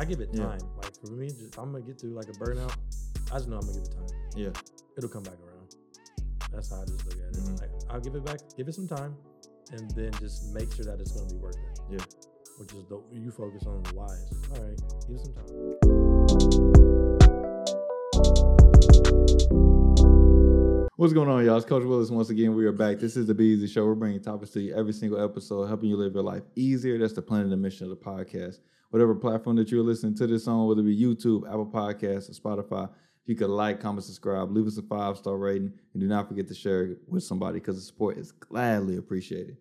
I give it Yeah. time. Like for me, just, I'm gonna get through like a burnout. I just know I'm gonna give it time. Yeah. It'll come back around. That's how I just look at it. Mhm. Like I'll give it back, give it some time, and then just make sure that it's gonna be worth it. Yeah. Which is the you focus on the why. Just, All right, give it some time. What's going on, y'all? It's Coach Williz once again. We are back. This is the Be Eazy Show. We're bringing topics to you every single episode, helping you live your life easier. That's the plan and the mission of the podcast. Whatever platform that you're listening to this on, whether it be YouTube, Apple Podcasts, or Spotify, if you could like, comment, subscribe, leave us a five star rating, and do not forget to share it with somebody because the support is gladly appreciated.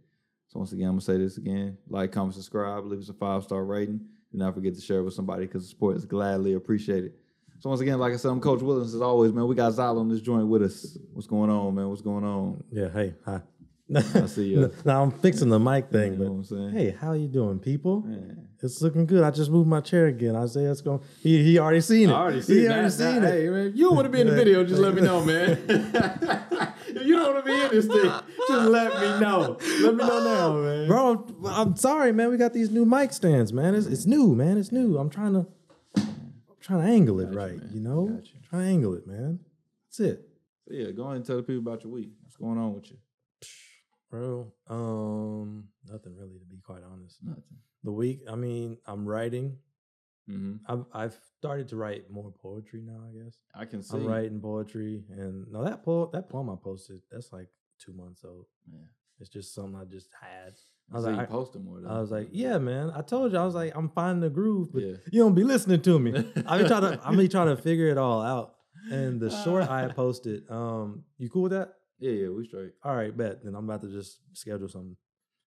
So once again, I'm gonna say this again: like, comment, subscribe, leave us a five star rating. Do not forget to share it with somebody because the support is gladly appreciated. So once again, like I said, I'm Coach Williz. As always, man, we got Zal on this joint with us. What's going on, man? What's going on? Yeah. Hey. Hi. I see you. now I'm fixing the mic thing, You know but what I'm saying? hey, how you doing, people? Man. It's looking good. I just moved my chair again. Isaiah's going. He he already seen it. I already he seen already that. seen That- it. Hey, man, you don't want to be in the video, just let me know, man. if you don't want to be in this thing, just let me know. Let me know now, man. Bro, I'm sorry, man. We got these new mic stands, man. It's, it's new, man. It's new. I'm trying to trying to angle it Got you, right, man. you know? Got you. Trying to angle it, man. That's it. So yeah, go ahead and tell the people about your week. What's going on with you? Bro, um, nothing really to be quite honest. Nothing. The week, I mean, I'm writing. Mm-hmm. I've I've started to write more poetry now, I guess. I can see. I'm writing poetry and no that po- that poem I posted, that's like two months old. Yeah. It's just something I just had. I I was was like, you posting more. Though. I was like, yeah, man. I told you, I was like, I'm finding the groove, but Yeah. you don't be listening to me. I be trying to, I be trying to figure it all out. And the short I posted, um, you cool with that? Yeah, yeah, we straight. All right, bet. Then I'm about to just schedule something.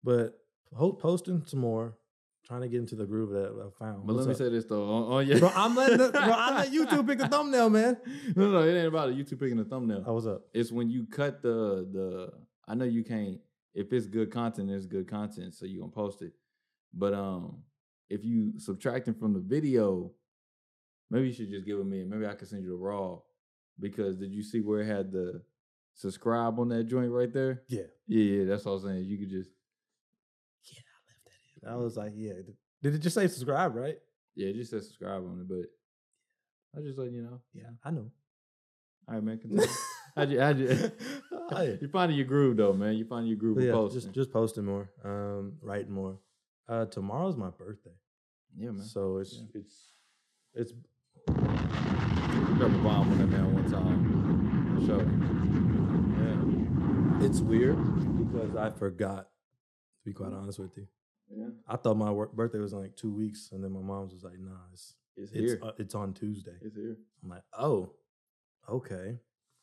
But ho- posting some more, trying to get into the groove that I found. But What's let me up? say this though. On, on your bro, I'm letting, the, bro, I'm letting YouTube pick the thumbnail, man. no, no, it ain't about it. You two picking the thumbnail. Oh, was up? it's when you cut the the I know you can't if it's good content, it's good content, so you gonna post it. But um if you subtracting from the video, maybe you should just give it me and maybe I can send you the raw. Because did you see where it had the subscribe on that joint right there? Yeah. Yeah, yeah, that's what I was saying. You could just yeah, I left that in. I was like, yeah. Did it just say subscribe, right? yeah, it just said subscribe on it, but I just letting you know. Yeah, I know. All right, man. Continue. how'd you, how'd you, yeah. you're finding your groove though, man. You're finding your groove But with yeah, posting. just just posting more, um, writing more. Uh, tomorrow's my birthday, yeah, man. so it's Yeah. it's it's Drop a bomb on that man one time. For sure. it's weird because I forgot. To be quite honest with you, Yeah. Yeah. I thought my work, birthday was in like two weeks, and then my mom's was like, "Nah, it's It's it's here. uh, it's on Tuesday." it's here. I'm like, "Oh, okay,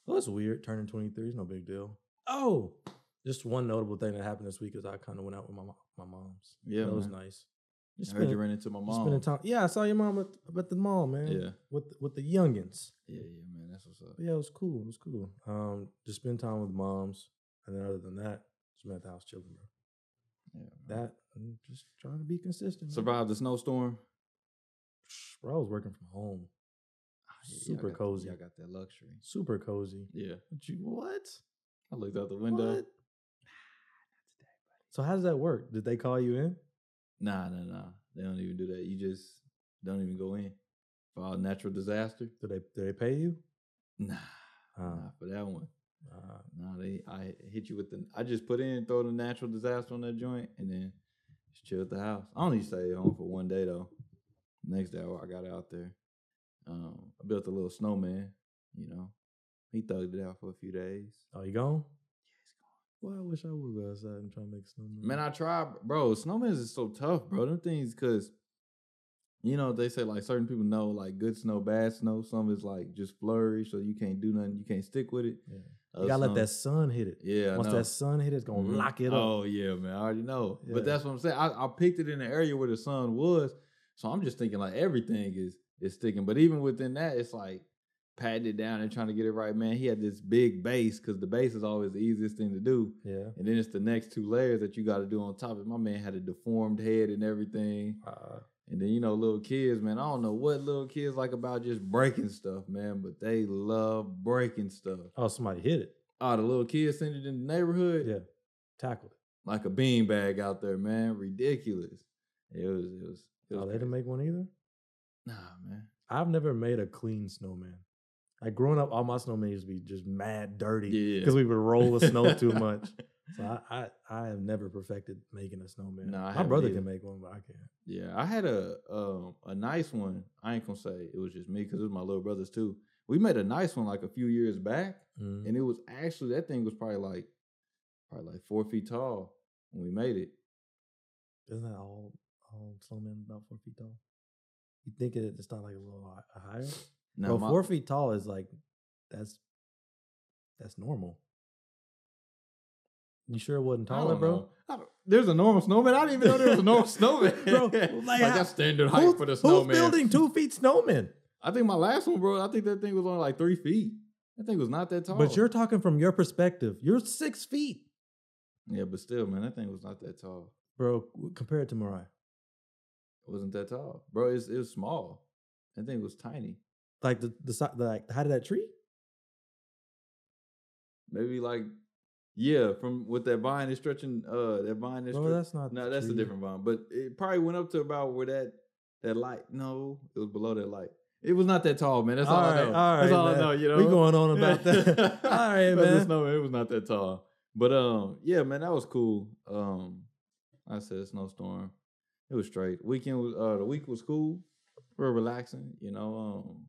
well, that's weird. Turning 23 is no big deal." Oh, just one notable thing that happened this week is I kind of went out with my my mom's. Yeah, that was man. nice. I Just heard you ran into my mom. spending time. Yeah, I saw your mom at, at the mall, man. Yeah. with with the youngins. Yeah, yeah, man. That's what's up. But yeah, it was cool. It was cool. Um, just spend time with moms, and then other than that, just been at the house chilling, bro. Yeah, man. That and just trying to be consistent. man. Survived the snowstorm. Bro, I was working from home. Yeah, Super cozy. Y'all got that luxury. Super cozy. Yeah. But you what? I looked out the window. What? So how does that work? Did they call you in? Nah, nah, nah. They don't even do that. You just don't even go in. For all natural disaster. Do they do they pay you? Nah. Uh, Nah, for that one. uh, Nah, they I hit you with the I just put in, throw the natural disaster on that joint, and then just chill at the house. I only stayed home for one day though. Next day I got out there. Um, I built a little snowman, you know. He thugged it out for a few days. oh, you gone? Yeah, he's gone. Well, I wish I would go outside and try to make snowman. Man, I tried, bro. Snowman is so tough, bro. Them things, cause you know they say like certain people know like good snow, bad snow. Some is like just flurry, so you can't do nothing. You can't stick with it. yeah. You gotta let that sun hit it. Yeah, Once that sun hit it, it's gonna Mhm. lock it up. Oh yeah, man. I already know. Yeah. But that's what I'm saying. I, I picked it in the area where the sun was, so I'm just thinking like everything is is sticking. But even within that, it's like patting it down and trying to get it right. Man, he had this big base because the base is always the easiest thing to do. Yeah. And then it's the next two layers that you got to do on top of it. My man had a deformed head and everything. Uh, And then you know, little kids, man. I don't know what little kids like about just breaking stuff, man. But they love breaking stuff. oh, somebody hit it. Oh, the little kids sent it in the neighborhood Yeah. Tackled it. like a beanbag out there, man. Ridiculous. It was, it was. It was Oh, they didn't make one either. I've never made a clean snowman. Like growing up, all my snowmen used to be just mad dirty Yeah. because we would roll the snow too much. So I, I I have never perfected making a snowman. No, my brother either. can make one, but I can't. Yeah, I had a um a nice one. I ain't gonna say it was just me because it was my little brothers too. We made a nice one like a few years back, Mhm. and it was actually that thing was probably like probably like four feet tall when we made it. Isn't that all all snowmen about four feet tall? You think it, it's not like a little hi- higher? Now Bro, my- four feet tall is like that's that's normal. You sure it wasn't I taller, bro? I there's a normal snowman. I didn't even know there was a normal snowman, Bro, like, like, how- that's standard height Who's, for the snowman. who's building two feet snowmen? I think my last one, bro. I think that thing was only like three feet. That thing was not that tall. But you're talking from your perspective. You're six feet, yeah, but still, man, that thing was not that tall. bro. Compared to Mariah, It wasn't that tall, bro. It's, it was small. That thing was tiny. like the the, si- the like the height of that tree. Maybe like, yeah, from with that vine is stretching. Uh, that vine is. Bro, stre- that's not. no, that's a different vine. But it probably went up to about where that that light. No, it was below that light. It was not that tall, man. That's all, All I know. all That's right, all I know. You know, We going on about that. all right, man. snowman, it was not that tall. But um, yeah, man, that was cool. Um, I said snowstorm. It was straight. Weekend was uh the week was cool. Real relaxing, you know. Um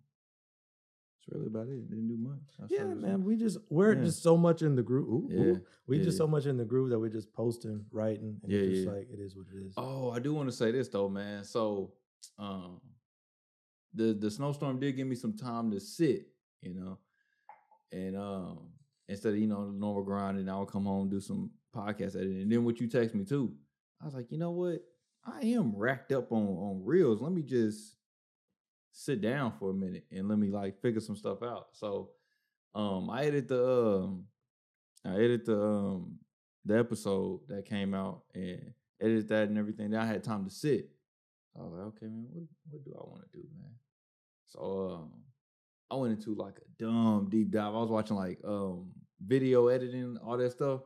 that's really about it. Didn't do much. outside Yeah, man. We just we're Yeah. just so much in the groove. Ooh, Yeah, ooh. We yeah, just yeah. so much in the groove that we're just posting, writing, and Yeah, it's just yeah. like it is what it is. Oh, I do want to say this though, man. So, um, the the snowstorm did give me some time to sit, you know, and um, instead of you know the normal grind, and I would come home do some podcast editing, and then what you text me too, I was like, you know what, I am racked up on on reels. Let me just sit down for a minute and let me like figure some stuff out. So, um, I edited the um, I edited the um the episode that came out and edited that and everything. Then I had time to sit. I was like, okay, man, what, what do I want to do, man? So um, I went into like a dumb deep dive. I was watching like um video editing, all that stuff.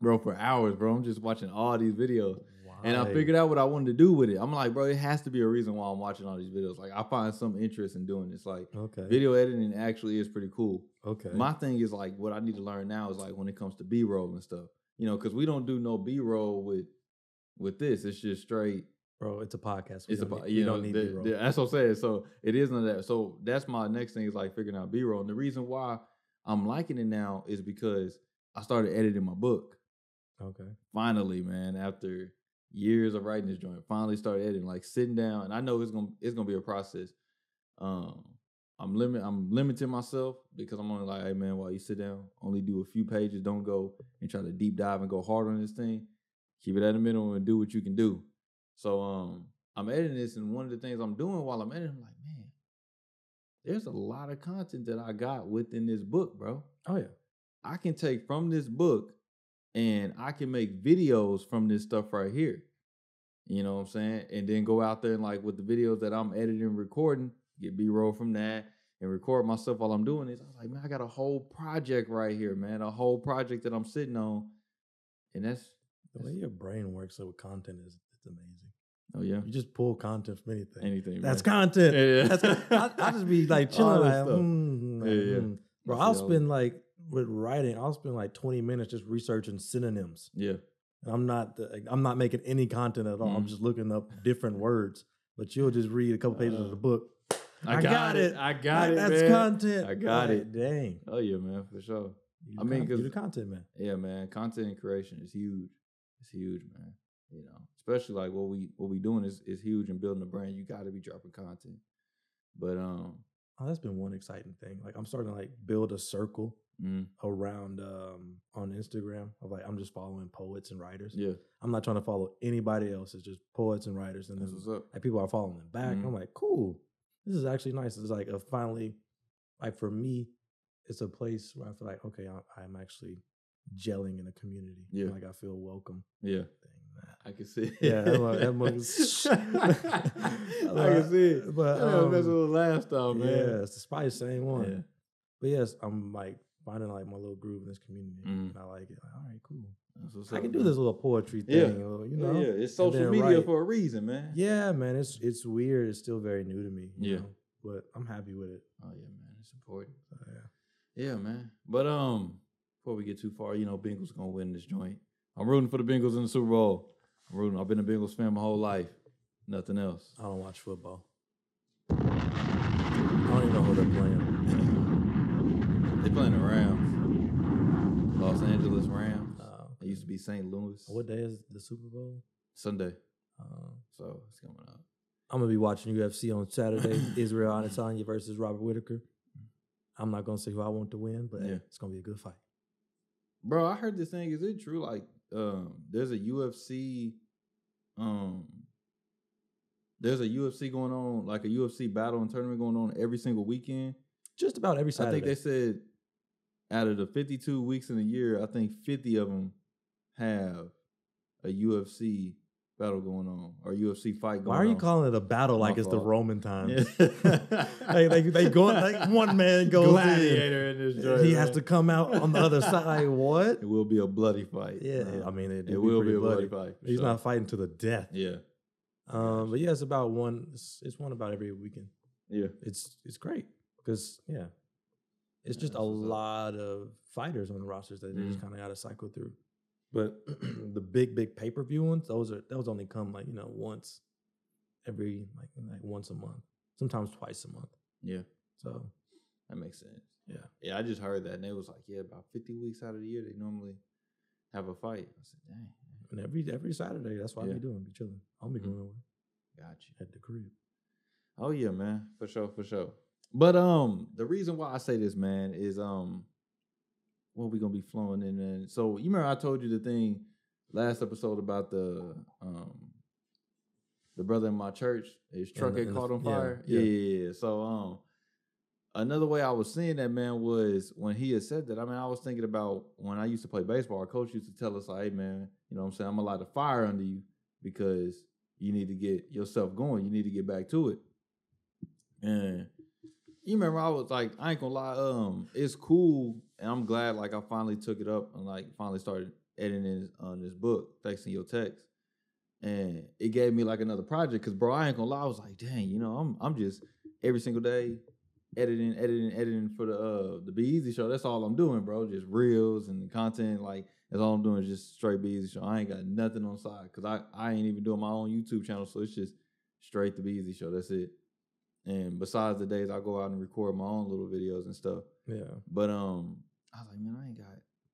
Bro, for hours, bro. I'm just watching all these videos. And I figured out what I wanted to do with it. I'm like, bro, it has to be a reason why I'm watching all these videos. Like I find some interest in doing this. Like Okay. video editing actually is pretty cool. Okay. My thing is like what I need to learn now is like when it comes to B roll and stuff. You know, because we don't do no B roll with with this. It's just straight. Bro, it's a podcast. We It's a po- need, you know don't need the- B-roll. the- that's what I'm saying. So it isn't that. So that's my next thing is like figuring out B roll. And the reason why I'm liking it now is because I started editing my book. Okay. Finally, man, after years of writing this joint, finally started editing. Like sitting down, and I know it's gonna it's gonna be a process. Um, I'm limit I'm limiting myself because I'm only like, hey man, while you sit down, only do a few pages. Don't go and try to deep dive and go hard on this thing. Keep it at a minimum and do what you can do. So um, I'm editing this, and one of the things I'm doing while I'm editing, I'm like, man, there's a lot of content that I got within this book, bro. Oh yeah. I can take from this book and I can make videos from this stuff right here. You know what I'm saying? And then go out there and like with the videos that I'm editing and recording, get B-roll from that and record myself while I'm doing this. I was like, man, I got a whole project right here, man. A whole project that I'm sitting on. And that's The way your brain works with content is it's amazing. oh yeah. You just pull content from anything. Anything. That's man. content. Yeah, yeah. That's I, I just be like chilling, like, mm, Yeah, yeah. mm. bro. I'll spend like with writing. I'll spend like twenty minutes just researching synonyms. Yeah. And I'm not. the- I'm not making any content at all. I'm Mhm. just looking up different words. But you'll just read a couple pages of Uh, the book. I, got, it. I got Like, it. That's man. content. I got Like, it. Dang. Oh yeah, man, for sure. You I mean, con- the content man. Yeah, man. Content creation is huge. It's huge, man. You know, especially like what we what we doing is is huge in building a brand. You got to be dropping content. But um, Oh, that's been one exciting thing. Like I'm starting to like build a circle mm, around um on Instagram of like I'm just following poets and writers. yeah, I'm not trying to follow anybody else. It's just poets and writers, and that's then what's up. like people are following them back. Mhm. I'm like, cool. This is actually nice. It's like a finally, like for me, it's a place where I feel like okay, I, I'm actually gelling in a community. Yeah. like I feel welcome. Yeah, Thing, I can see. it. Yeah, that mug- that mug is- I can see it. But, um, with the last time, man. Yeah, it's the the same one. Yeah. But yes, I'm like finding like my little groove in this community, Mhm. and I like it. Like, all right, cool. I can do this little poetry Yeah. thing, or, you know. yeah, it's social media write. for a reason, man. Yeah, man, it's it's weird. It's still very new to me. you Yeah. know, but I'm happy with it. Oh yeah, man, it's important. So, yeah. Yeah, man. But um, before we get too far, you know, Bengals gonna win this joint. I'm rooting for the Bengals in the Super Bowl. I'm rooting. I've been a Bengals fan my whole life. Nothing else. I don't watch football. I don't even know who they're playing. Playing the Rams. Los Angeles Rams. Uh, It used to be St. Louis. what day is the Super Bowl? Sunday. Uh, So it's coming up. I'm gonna be watching UFC on Saturday. Israel Adesanya versus Robert Whitaker. I'm not gonna say who I want to win, but hey, Yeah. it's gonna be a good fight. Bro, I heard this thing. Is it true? Like, um, there's a UFC, um, there's a UFC going on, like a UFC battle and tournament going on every single weekend. Just about every Saturday. I think they said out of the 52 weeks in a year, I think 50 of them have a UFC battle going on or UFC fight going Why on. are you calling it a battle My like it's the. Roman times? Yeah. like, like they go like one man goes Gladiator in this joint, He man. has to come out on the other side. What? It will be a bloody fight. Yeah, Uh, I mean it, it will be pretty a bloody bloody. fight. He's sure. not fighting to the death. Yeah. Um, but yeah, it's about one. It's, it's one about every weekend. Yeah. It's it's great because yeah, it's Yeah, just a that's what's up. lot of fighters on the rosters that they just Mhm. kind of got to cycle through. But the big big pay per view ones, those are those only come like you know once every like like once a month, sometimes twice a month. Yeah. So That makes sense. Yeah. Yeah, I just heard that and it was like, yeah, about 50 weeks out of the year they normally have a fight. I said, dang, and every every Saturday, that's what I Yeah. be doing, be chilling. I'll be Mhm. going away got you. at the crib. Oh yeah, man. For sure, for sure. But um the reason why I say this, man, is um what we gonna be flowing in and so you remember I told you the thing last episode about the um the brother in my church, his truck had caught on fire. yeah. Yeah, yeah. So um another way I was seeing that man was when he had said that. I mean, I was thinking about when I used to play baseball, our coach used to tell us, like, hey man, you know what I'm saying, I'm gonna light a fire under you because you need to get yourself going. You need to get back to it. And you remember I was like, I ain't gonna lie, um, it's cool, and I'm glad like I finally took it up and like finally started editing on this book, thanks to your text. And it gave me like another project because bro, I ain't gonna lie, I was like, dang, you know, I'm I'm just every single day editing, editing, editing for the uh the Be Eazy show. That's all I'm doing, bro. Just reels and content. Like that's all I'm doing is just straight Be Eazy show. I ain't got nothing on side because I I ain't even doing my own YouTube channel, so it's just straight the Be Eazy show. That's it. And besides the days I go out and record my own little videos and stuff. Yeah, But um, I was like, man, I ain't got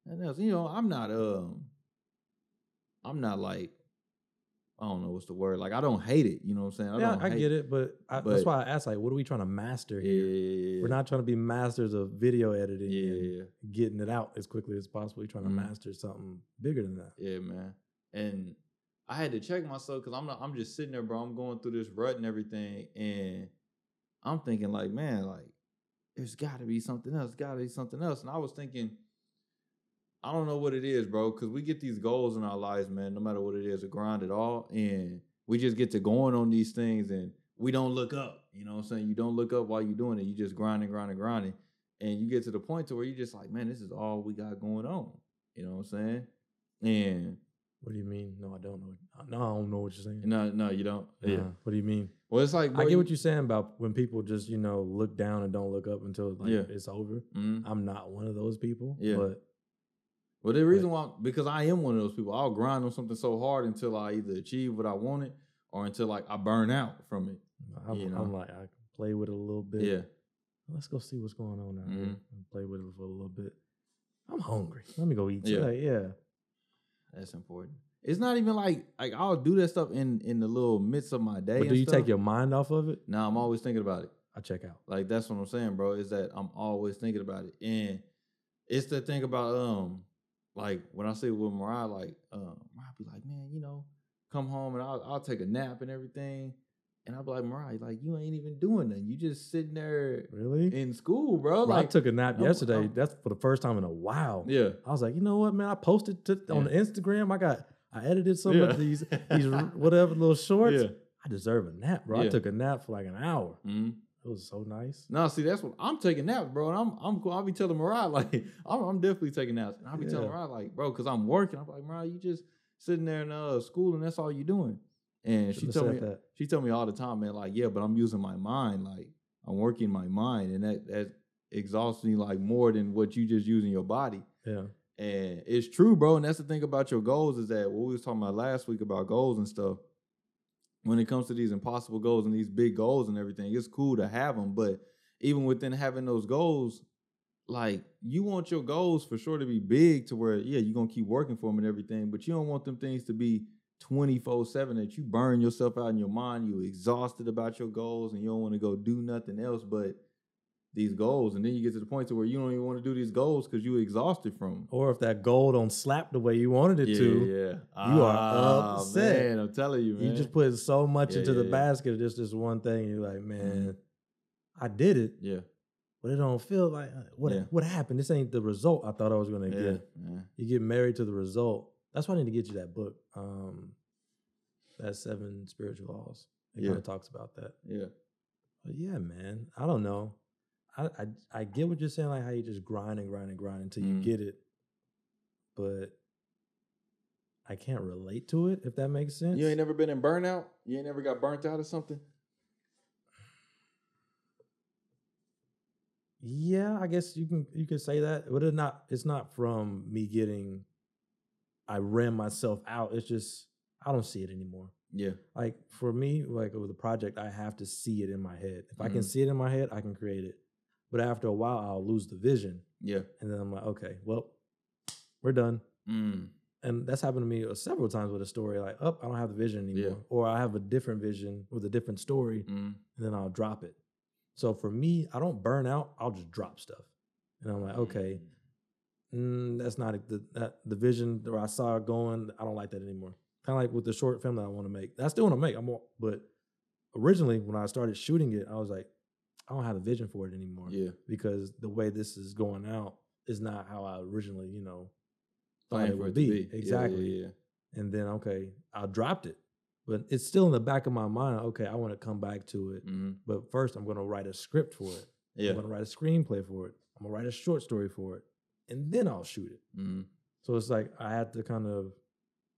nothing else. You know, I'm not um, I'm not like, I don't know what's the word. Like I don't hate it. You know what I'm saying? I yeah, don't I get it, but, I, But- that's why I asked, like, what are we trying to master here? yeah, yeah, We're not trying to be masters of video editing. Yeah, yeah, yeah. getting it out as quickly as possible. We're trying Mhm. to master something bigger than that. Yeah, man. And I had to check myself because I'm not. I'm just sitting there, bro. I'm going through this rut and everything, and I'm thinking like, man, like there's got to be something else. Got to be something else. And I was thinking, I don't know what it is, bro, because we get these goals in our lives, man. No matter what it is, a grind at all, and we just get to going on these things, and we don't look up. You know what I'm saying? You don't look up while you're doing it. You just grinding, grinding, grinding, and you get to the point to where you're just like, man, this is all we got going on. You know what I'm saying? And What do you mean? No, I don't know. No, I don't know what you're saying. no, no, you don't. Nah, What do you mean? Well, it's like I get what you're saying about when people just, you know, look down and don't look up until like Yeah. it's over. Mhm. I'm not one of those people. Yeah. But Well, the reason why because I am one of those people. I'll grind on something so hard until I either achieve what I wanted or until like I burn out from it. I'm, You know. I'm like, I can play with it a little bit. Yeah. Let's go see what's going on out here Mhm. and play with it for a little bit. I'm hungry. Let me go eat. Yeah. Yeah. yeah. That's important. It's not even like like I'll do that stuff in in the little midst of my day. But do you stuff. take your mind off of it? No, I'm always thinking about it. I check out. Like that's what I'm saying, bro. Is that I'm always thinking about it, and it's the thing about um, like when I say with Mariah, like um, Mariah be like, man, you know, come home and I'll I'll take a nap and everything, and I'll be like, Mariah, like you ain't even doing nothing. You just sitting there Really? in school, bro. Bro, I Like, took a nap I'm- yesterday. I'm- That's for the first time in a while. yeah, I was like, you know what, man? I posted to, on Yeah. Instagram. I got, I edited some Yeah. of these, these whatever little shorts. yeah. I deserve a nap, bro. I took a nap for like an hour. Mhm. It was so nice. No, see, that's what I'm taking naps, bro. And I'm I'm cool. I'll be telling Mariah like I'm, I'm definitely taking naps. And I'll be telling Yeah. Mariah like, bro, because I'm working. I'm like, Mariah, you just sitting there in uh school and that's all you doing. And she told me that. she told me all the time, man, like, yeah, but I'm using my mind, like I'm working my mind, and that that exhausts me like more than what you just using your body. Yeah. And it's true, bro. And that's the thing about your goals is that what we was talking about last week about goals and stuff. When it comes to these impossible goals and these big goals and everything, it's cool to have them. But even within having those goals, like you want your goals for sure to be big to where, yeah, you're gonna keep working for them and everything, but you don't want them things to be 24-7 that you burn yourself out in your mind, you exhausted about your goals and you don't want to go do nothing else but these goals. And then you get to the point to where you don't even want to do these goals because you exhausted from them. Or if that goal don't slap the way you wanted it to, yeah. You are Ah, upset. Man, I'm telling you, man. you just put so much Yeah, into the yeah, yeah. basket of just this one thing. You're like, man, I did it, yeah, but it don't feel like uh, what Yeah. what happened. This ain't the result I thought I was gonna yeah, get. yeah. You get married to the result. That's why I need to get you that book. Um, that seven spiritual laws. It Yeah. kind of talks about that. yeah. But yeah, man, I don't know. I, I I get what you're saying, like how you just grind and grind and grind until you Mm. get it, but I can't relate to it if that makes sense. You ain't never been in burnout. You ain't never got burnt out or something. Yeah, I guess you can you can say that, but it's not it's not from me getting I ran myself out. It's just I don't see it anymore. Yeah, Like for me, like with a project, I have to see it in my head. If I can Mhm. see it in my head, I can create it. But after a while, I'll lose the vision, yeah. and then I'm like, okay, well, we're done. Mm. And that's happened to me uh, several times with a story. Like, oh, I don't have the vision Yeah. anymore, or I have a different vision with a different story, Mm. and then I'll drop it. So for me, I don't burn out. I'll just drop stuff, and I'm like, okay, mm, that's not the that the vision where I saw it going. I don't like that anymore. Kind of like with the short film that I want to make. I still want to make. I'm, more, but originally when I started shooting it, I was like, I don't have a vision for it anymore Yeah, because the way this is going out is not how I originally, you know, thought it would be. Yeah, Exactly. Yeah, yeah. And then okay, I dropped it, but it's still in the back of my mind. Okay, I want to come back to it, Mhm. but first I'm going to write a script for it. Yeah. I'm going to write a screenplay for it. I'm going to write a short story for it, and then I'll shoot it. Mhm. So it's like I had to kind of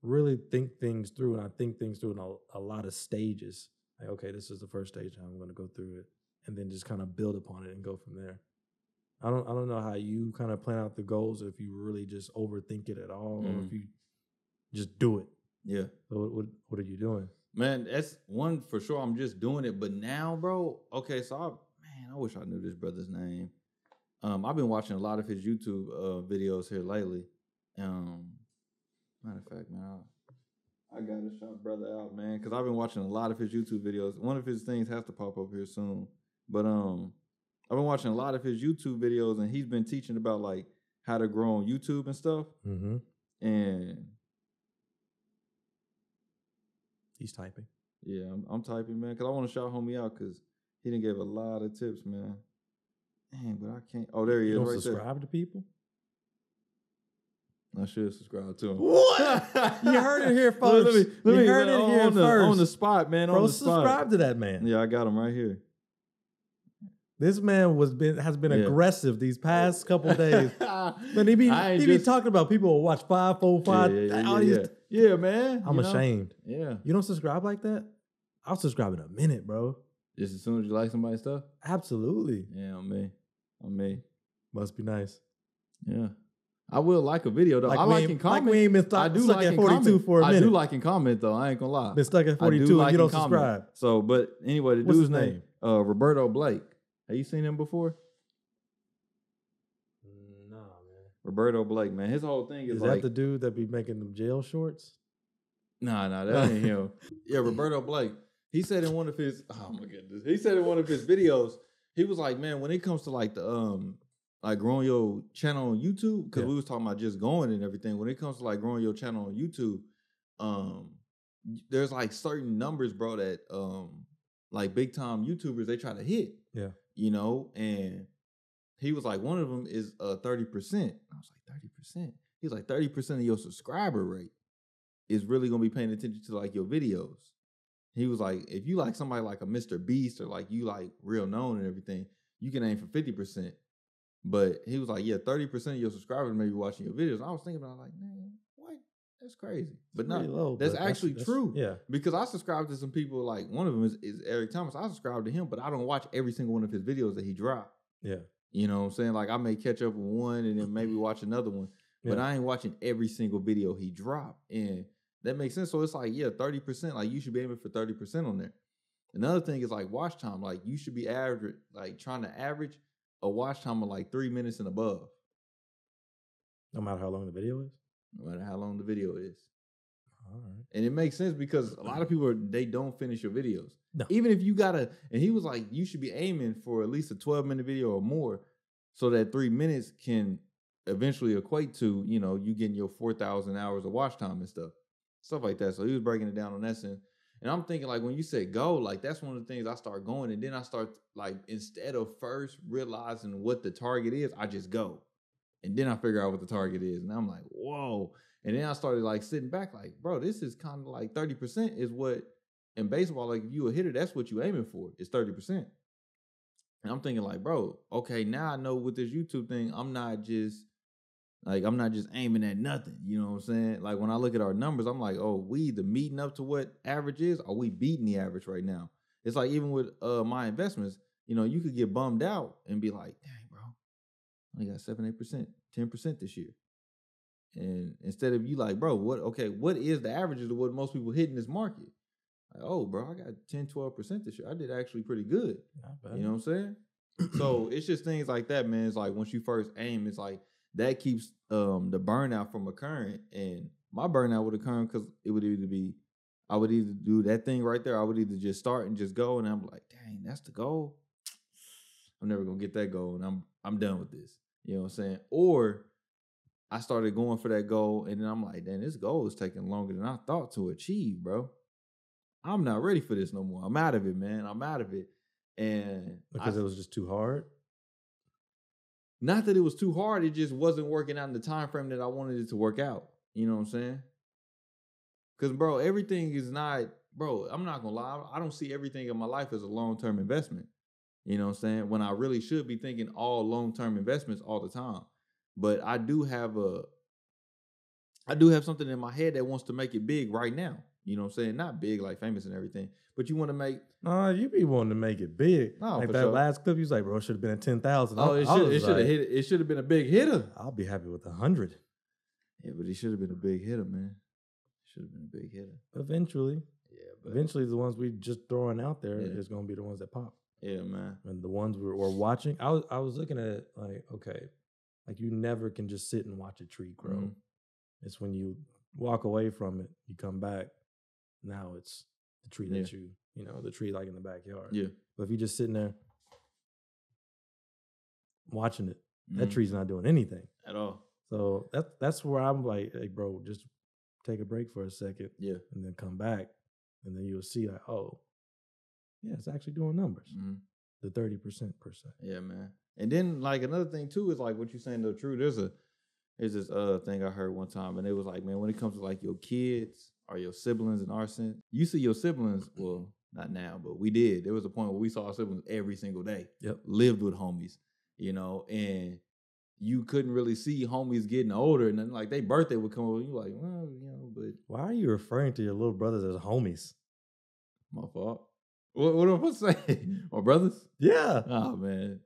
really think things through, and I think things through in a, a lot of stages. Like, okay, this is the first stage. I'm going to go through it, and then just kind of build upon it and go from there. I don't, I don't know how you kind of plan out the goals if you really just overthink it at all, or Mm. if you just do it. Yeah. So what, what, what are you doing? Man, that's one for sure. I'm just doing it. But now, bro, okay, so I man, I wish I knew this brother's name. Um, I've been watching a lot of his YouTube uh videos here lately. Um matter of fact, man, I, I gotta shout brother out, man, because I've been watching a lot of his YouTube videos. One of his things has to pop up here soon. But um I've been watching a lot of his YouTube videos and he's been teaching about like how to grow on YouTube and stuff. Mm-hmm. And He's typing. Yeah, I'm, I'm typing, man, because I want to shout homie out because he didn't give a lot of tips, man. Dang, but I can't. Oh, there he You is, don't right subscribe to people. I should subscribe to him. What? You heard it here, folks. Let me, let You me, heard man, it here on the, on the spot, man. Bro, on the spot. subscribe to that man. Yeah, I got him right here. This man was been has been Yeah. aggressive these past couple days. But he be I he be talking about people will watch five, four, five. Yeah, yeah, yeah, these- yeah. Man. I'm you know? ashamed. Yeah. You don't subscribe like that? I'll subscribe in a minute, bro. Just as soon as you like somebody's stuff. Absolutely. Yeah, on me. On me. Must be nice. Yeah. I will like a video though. I like and comment. Like we ain't been I do stuck like at and 42 comment. for a I minute. I do like and comment though. I ain't gonna lie. been stuck at I 42 do and like you don't comment. subscribe. So, but anyway, the What's dude's name, name? uh, Roberto Blake. Have you seen him before? Nah, man. Roberto Blake, man. His whole thing is, Is like, that the dude that be making them jail shorts? nah, nah, that ain't him. Yeah, Roberto Blake. He said in one of his, oh my goodness, he said in one of his videos, he was like, man, when it comes to like the um, like growing your channel on YouTube, because Yeah. we was talking about just going and everything. When it comes to like growing your channel on YouTube, um, there's like certain numbers, bro, that um, like big time YouTubers they try to hit. Yeah. You know, and he was like, one of them is uh thirty percent. I was like, thirty percent. He's like, thirty percent of your subscriber rate is really gonna be paying attention to like your videos. He was like, if you like somebody like a Mr. Beast or like you like real known and everything, you can aim for 50%. But he was like, yeah, 30% of your subscribers may be watching your videos. I was thinking about like, man? That's crazy. But Pretty no, low, that's but actually true. Yeah. because I subscribe to some people like one of them is, is Eric Thomas. I subscribe to him, but I don't watch every single one of his videos that he dropped. Yeah. You know what I'm saying? Like I may catch up with one and then maybe watch another one, but Yeah. I ain't watching every single video he dropped. And that makes sense. So it's like, yeah, 30%. Like you should be aiming for 30% on there. Another thing is like watch time. Like you should be average, like trying to average a watch time of like three minutes and above, No matter how long the video is. No matter how long the video is. All right. And it makes sense because a lot of people are, they don't finish your videos. No. Even if you gotta, and he was like, you should be aiming for at least a 12 minute video or more, so that three minutes can eventually equate to, you know, you getting your 4,000 hours of watch time and stuff, stuff like that. So he was breaking it down on that sense. And I'm thinking like when you said go, like that's one of the things I start going, and then I start like instead of first realizing what the target is, I just go, and then I figure out what the target is, and I'm like, whoa. And then I started like sitting back, like, bro, this is kind of like 30% is what in baseball, like if you a hitter, that's what you aiming for, is 30%. And I'm thinking, like, bro, okay, now I know with this YouTube thing, I'm not just like I'm not just aiming at nothing. You know what I'm saying? Like when I look at our numbers, I'm like, oh, we the meeting up to what average is, are we beating the average right now. It's like even with uh my investments, you know, you could get bummed out and be like, dang, only got seven, eight percent, ten percent this year. And instead of you like, bro, what okay, what is the averages of what most people hit in this market? Like, oh, bro, I got 10, 12% this year. I did actually pretty good. You know what I'm saying? so it's just things like that, man. It's like once you first aim, it's like that keeps um the burnout from occurring. And my burnout would occur because it would either be I would either do that thing right there. I would either just start and just go, and I'm like, dang, that's the goal. I'm never gonna get that goal, and I'm I'm done with this. You know what I'm saying? Or I started going for that goal, and then I'm like, damn, this goal is taking longer than I thought to achieve, bro. I'm not ready for this no more. I'm out of it, man. I'm out of it. And because I- it was just too hard. not that it was too hard, it just wasn't working out in the time frame that I wanted it to work out. You know what I'm saying? Cause bro, everything is not, bro, I'm not gonna lie. I don't see everything in my life as a long-term investment. You know what I'm saying? When I really should be thinking all long-term investments all the time. But I do have a I do have something in my head that wants to make it big right now. You know what I'm saying? Not big like famous and everything, but you want to make Nah, you be wanting to make it big. No, like that sure. last clip, you was like, bro, it should have been at ten thousand. oh, it should have hit it should have been a big hitter. I'll be happy with a hundred Yeah, but he should have been a big hitter, man. Should have been a big hitter. eventually. Yeah, but Eventually, the ones we just throwing out there is Yeah. going to be the ones that pop. Yeah, man. And the ones we're, we're watching, I was I was looking at it like, okay, like you never can just sit and watch a tree grow. Mhm. It's when you walk away from it, you come back. Now it's the tree that you, you know, the tree like in the backyard. Yeah, But if you're just sitting there watching it, that Mhm. tree's not doing anything. at all. So that's that's where I'm like, hey, bro, just take a break for a second Yeah. and then come back, and then you'll see like, oh, yeah, it's actually doing numbers. Mhm. The thirty percent per se. Yeah, man. And then like another thing too is like what you're saying though true. There's a there's this uh thing I heard one time, and it was like, man, when it comes to like your kids or your siblings in our sense, you see your siblings. Well, not now, but we did. There was a point where we saw our siblings every single day. Yep. Lived with homies, you know, and you couldn't really see homies getting older, and then like their birthday would come over, and you like, well, you know, but Why are you referring to your little brothers as homies? my fault. What what am I supposed to say? My brothers? Yeah, Oh man.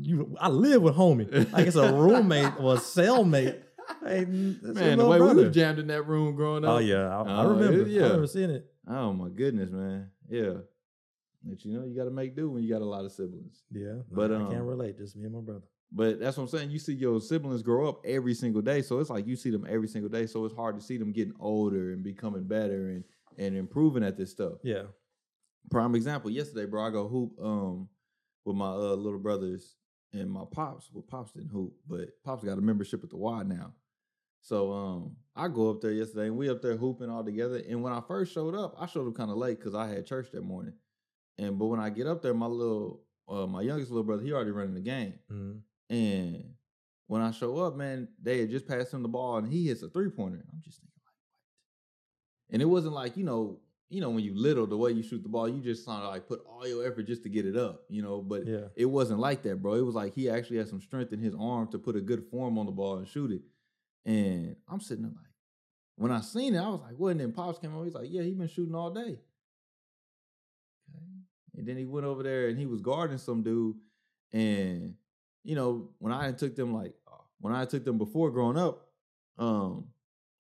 you. I live with homie. Like it's a roommate or a cellmate. Hey, n- that's your Man, the way we brother. was jammed in that room growing up. Oh yeah, I, I Oh, remember. it- yeah. I remember seeing it. Oh my goodness, man. Yeah. But you know, you got to make do when you got a lot of siblings. Yeah, But, I um, can't relate. Just me and my brother. But that's what I'm saying. You see your siblings grow up every single day, so it's like you see them every single day. So it's hard to see them getting older and becoming better and and improving at this stuff. Yeah, Prime example. Yesterday, bro, I go hoop um with my uh, little brothers and my pops. Well, pops didn't hoop, but pops got a membership at the Y now. So um I go up there yesterday and we up there hooping all together. And when I first showed up, I showed up kind of late because I had church that morning. And but when I get up there, my little uh my youngest little brother, he already running the game. Mhm. And when I show up, man, they had just passed him the ball and he hits a three pointer. I'm just thinking like, what? And it wasn't like, you know, you know, when you little, the way you shoot the ball, you just kind of like put all your effort just to get it up, you know. But Yeah. it wasn't like that, bro. It was like he actually had some strength in his arm to put a good form on the ball and shoot it. And I'm sitting there like, when I seen it, I was like, what? And then Pops came over. He's like, yeah, he been shooting all day. Okay. And then he went over there and he was guarding some dude. And, you know, when I took them like, uh, when I took them before growing up, um,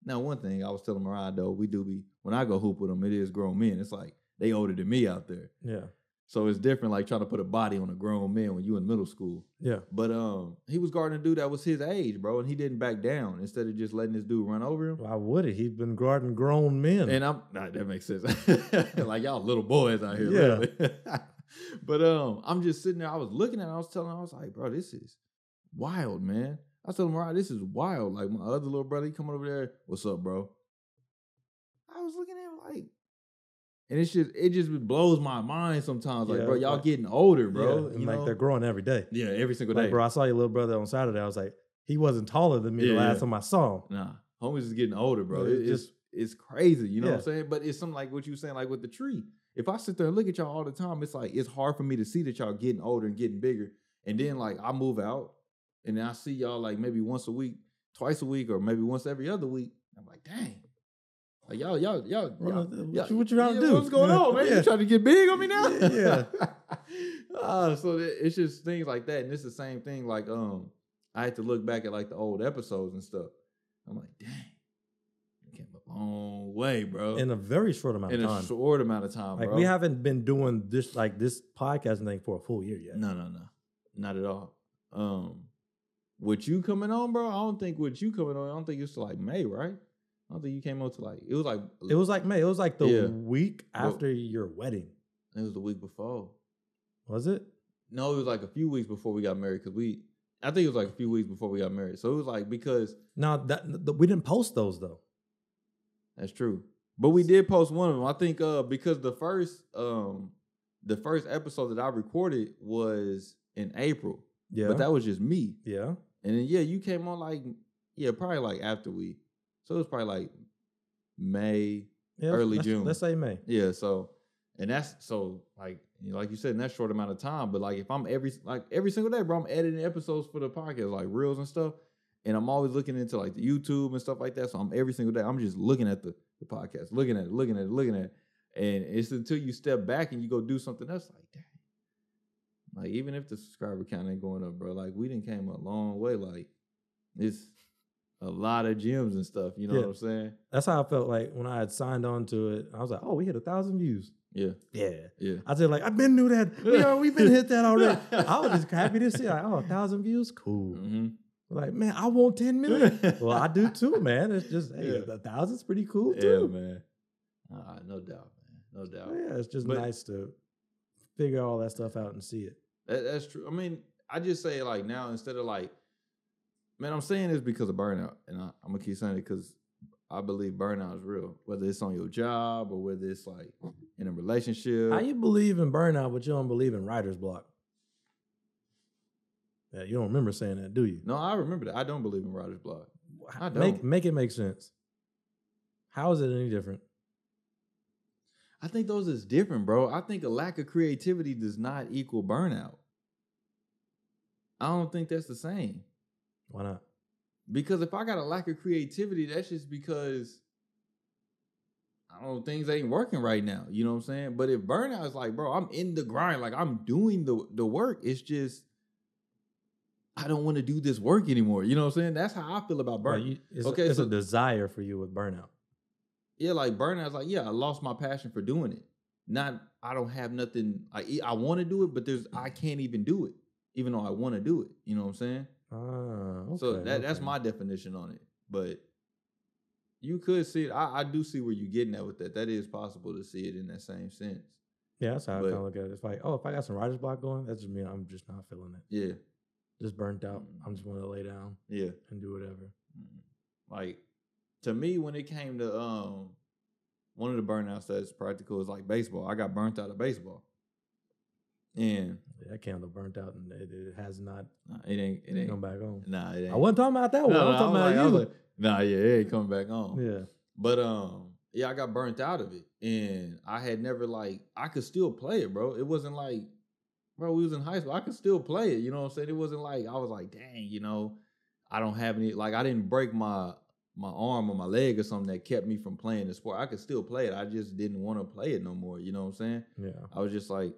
now one thing I was telling Mariah though, we do be, when I go hoop with them, it is grown men. It's like they older than me out there. Yeah. So it's different, like trying to put a body on a grown man when you in middle school. Yeah. But um, he was guarding a dude that was his age, bro, and he didn't back down. Instead of just letting this dude run over him. Why would it? He's been guarding grown men. And I'm nah, that makes sense. like y'all little boys out here, Yeah. but um, I'm just sitting there. I was looking at. it, I was telling. I was like, bro, this is wild, man. I told him, Mariah, this is wild. Like my other little brother, he coming over there. What's up, bro? I was looking at him like, and it's just it just blows my mind sometimes. Like, Yeah, bro, y'all like- getting older, bro. Yeah, you like know? they're growing every day. yeah, every single day, bro, I saw your little brother on Saturday. I was like, he wasn't taller than me the last yeah. time I saw him. Nah, homies is getting older, bro. Yeah, it it's just- it's crazy, you know what I'm saying? But it's something like what you were saying, like with the tree. If I sit there and look at y'all all the time, it's like it's hard for me to see that y'all getting older and getting bigger. And then like I move out, and then I see y'all like maybe once a week, twice a week, or maybe once every other week. I'm like, dang. Like y'all, y'all, y'all, y'all, what y'all- what you trying to do? What's going on, man? Yeah. You trying to get big on me now? Yeah. uh, so it's just things like that, and it's the same thing. Like, um, I had to look back at like the old episodes and stuff. I'm like, dang, you came a long way, bro. In a very short amount In of a time. short amount of time, like bro. we haven't been doing this like this podcasting thing for a full year yet. no, no, no, not at all. Um, with you coming on, bro, I don't think with you coming on, I don't think it's like May, right? I don't think you came out to like it was like It was like May. It was like the Yeah. week Well- after your wedding. it was the week before. Was it? No, it was like a few weeks before we got married because we. I think it was like a few weeks before we got married. So it was like because No, that th- we didn't post those though. That's true. But we did post one of them. I think uh because the first um the first episode that I recorded was in April. Yeah. But that was just me. yeah. And then yeah, you came on like yeah, probably like after we. So it was probably like May. Yeah, Early let's- June. Let's say May. Yeah, so and that's so like you like you said in that short amount of time. But like if I'm every like every single day, bro, I'm editing episodes for the podcast, like reels and stuff. And I'm always looking into like the YouTube and stuff like that. So I'm every single day, I'm just looking at the, the podcast, looking at it, looking at it, looking at it. And it's until you step back and you go do something else, like, dang. Like, even if the subscriber count ain't going up, bro, like we didn't came a long way. Like, it's a lot of gems and stuff. You know Yeah. what I'm saying? That's how I felt like when I had signed on to it. I was like, oh, we hit a thousand views. Yeah, Yeah. yeah. I said like I've been knew that. We are, we've been hit that already. I was just happy to see like, oh, a thousand views, cool. hmm Like, man, I want 10 million. well, I do too, man. It's just hey, Yeah. a thousand's pretty cool Yeah, too. man. Ah, no doubt, man. No doubt. Yeah, it's just But- nice to figure all that stuff out and see it. That, that's true. I mean, I just say like now instead of like, man, I'm saying this because of burnout, and I, I'm gonna keep saying it because I believe burnout is real. Whether it's on your job or whether it's like in a relationship. How you believe in burnout, but you don't believe in writer's block? Yeah, you don't remember saying that, do you? no, I remember that. I don't believe in writer's block. I Make don't. make it make sense. How is it any different? I think those is different, bro. I think a lack of creativity does not equal burnout. I don't think that's the same. Why not? Because if I got a lack of creativity, that's just because I don't know, things ain't working right now. You know what I'm saying? But if burnout is like, bro, I'm in the grind, like I'm doing the the work. It's just I don't want to do this work anymore. You know what I'm saying? That's how I feel about burnout. you- it's, Okay, it's so- a desire for you with burnout. yeah, like burnout is like, yeah, I lost my passion for doing it. Not I don't have nothing. Like I want to do it, but there's I can't even do it, even though I want to do it. You know what I'm saying? Ah, okay, so that that's my definition on it. But you could see it. I, I do see where you're getting at with that. That is possible to see it in that same sense. yeah. That's how I kind of look at it. It's like, oh, if I got some writer's block going, that's just me. I'm just not feeling it. Yeah, Just burnt out. I'm just want to lay down yeah. and do whatever. Mm. Like to me, when it came to um one of the burnouts that's practical is like baseball. I got burnt out of baseball, Yeah, that candle burnt out and it, it has not nah, it ain't it ain't come back on. nah it ain't. I wasn't talking about that one. No, I was talking I was about like- you. like, nah, yeah, it ain't coming back on. yeah. But um, yeah, I got burnt out of it, and I had never like I could still play it, bro. It wasn't like, bro, we was in high school. I could still play it. You know what I'm saying? It wasn't like I was like, dang, you know, I don't have any. Like I didn't break my my arm or my leg or something that kept me from playing the sport. I could still play it. I just didn't want to play it no more. You know what I'm saying? Yeah. I was just like,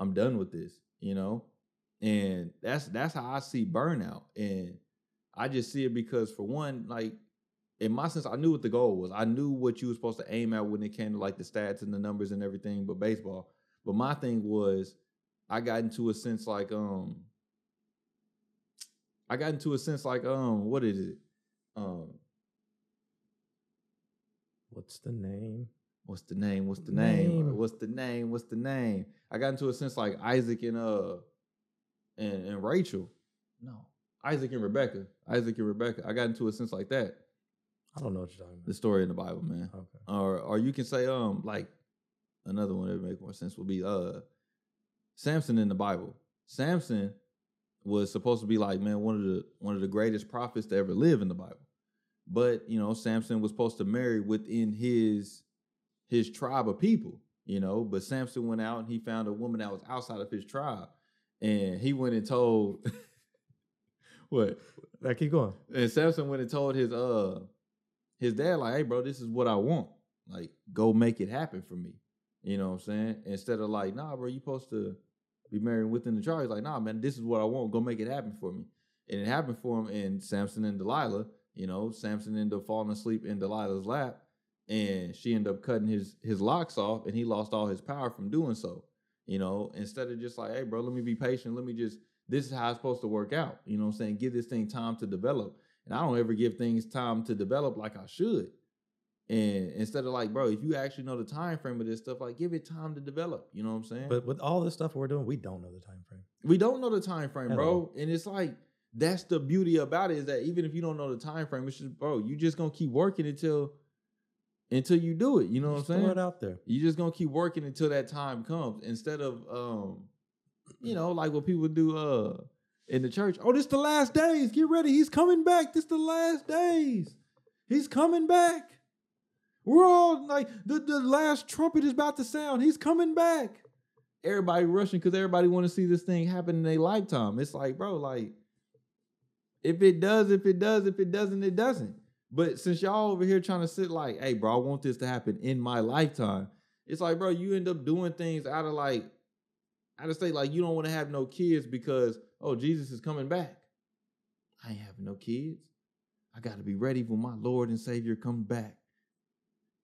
I'm done with this, you know? And that's that's how I see burnout. And I just see it because for one, like in my sense, I knew what the goal was. I knew what you were supposed to aim at when it came to like the stats and the numbers and everything, but baseball. But my thing was I got into a sense like um I got into a sense like um what is it? Um What's the name? What's the name? What's the name? Name. What's the name? What's the name? I got into a sense like Isaac and uh and, and Rachel. No. Isaac and Rebecca. Isaac and Rebecca. I got into a sense like that. I don't know what you're talking about. The story in the Bible, man. Okay. Or or you can say um like another one that would make more sense would be uh Samson in the Bible. Samson was supposed to be like man one of the one of the greatest prophets to ever live in the Bible. But you know Samson was supposed to marry within his his tribe of people, you know. But Samson went out and he found a woman that was outside of his tribe, and he went and told what Now keep going. and Samson went and told his uh his dad, like, hey bro, this is what I want. Like, go make it happen for me. You know what I'm saying? Instead of like, nah, bro, you supposed to be married within the tribe. He's like, nah, man, this is what I want. Go make it happen for me. And it happened for him in Samson and Delilah. You know, Samson ended up falling asleep in Delilah's lap, and she ended up cutting his his locks off, and he lost all his power from doing so. You know, instead of just like, hey, bro, let me be patient. Let me just, this is how it's supposed to work out. You know what I'm saying? Give this thing time to develop. And I don't ever give things time to develop like I should. And instead of like, bro, if you actually know the time frame of this stuff, like give it time to develop. You know what I'm saying? But with all this stuff we're doing, we don't know the time frame. we don't know the time frame, At bro. all. And it's like that's the beauty about it is that even if you don't know the time frame, it's just, bro, you just gonna keep working until until you do it. You know what I'm saying? Throw it out there. you just gonna keep working until that time comes instead of um you know like what people do uh in the church oh this the last days get ready he's coming back this the last days he's coming back we're all like the, the last trumpet is about to sound he's coming back everybody rushing because everybody want to see this thing happen in their lifetime it's like bro like if it does if it does if it doesn't it doesn't but since y'all over here trying to sit like hey bro i want this to happen in my lifetime it's like, bro, you end up doing things out of like, out of state, like you don't want to have no kids because, oh, Jesus is coming back. I ain't having no kids. I got to be ready when my Lord and Savior comes back.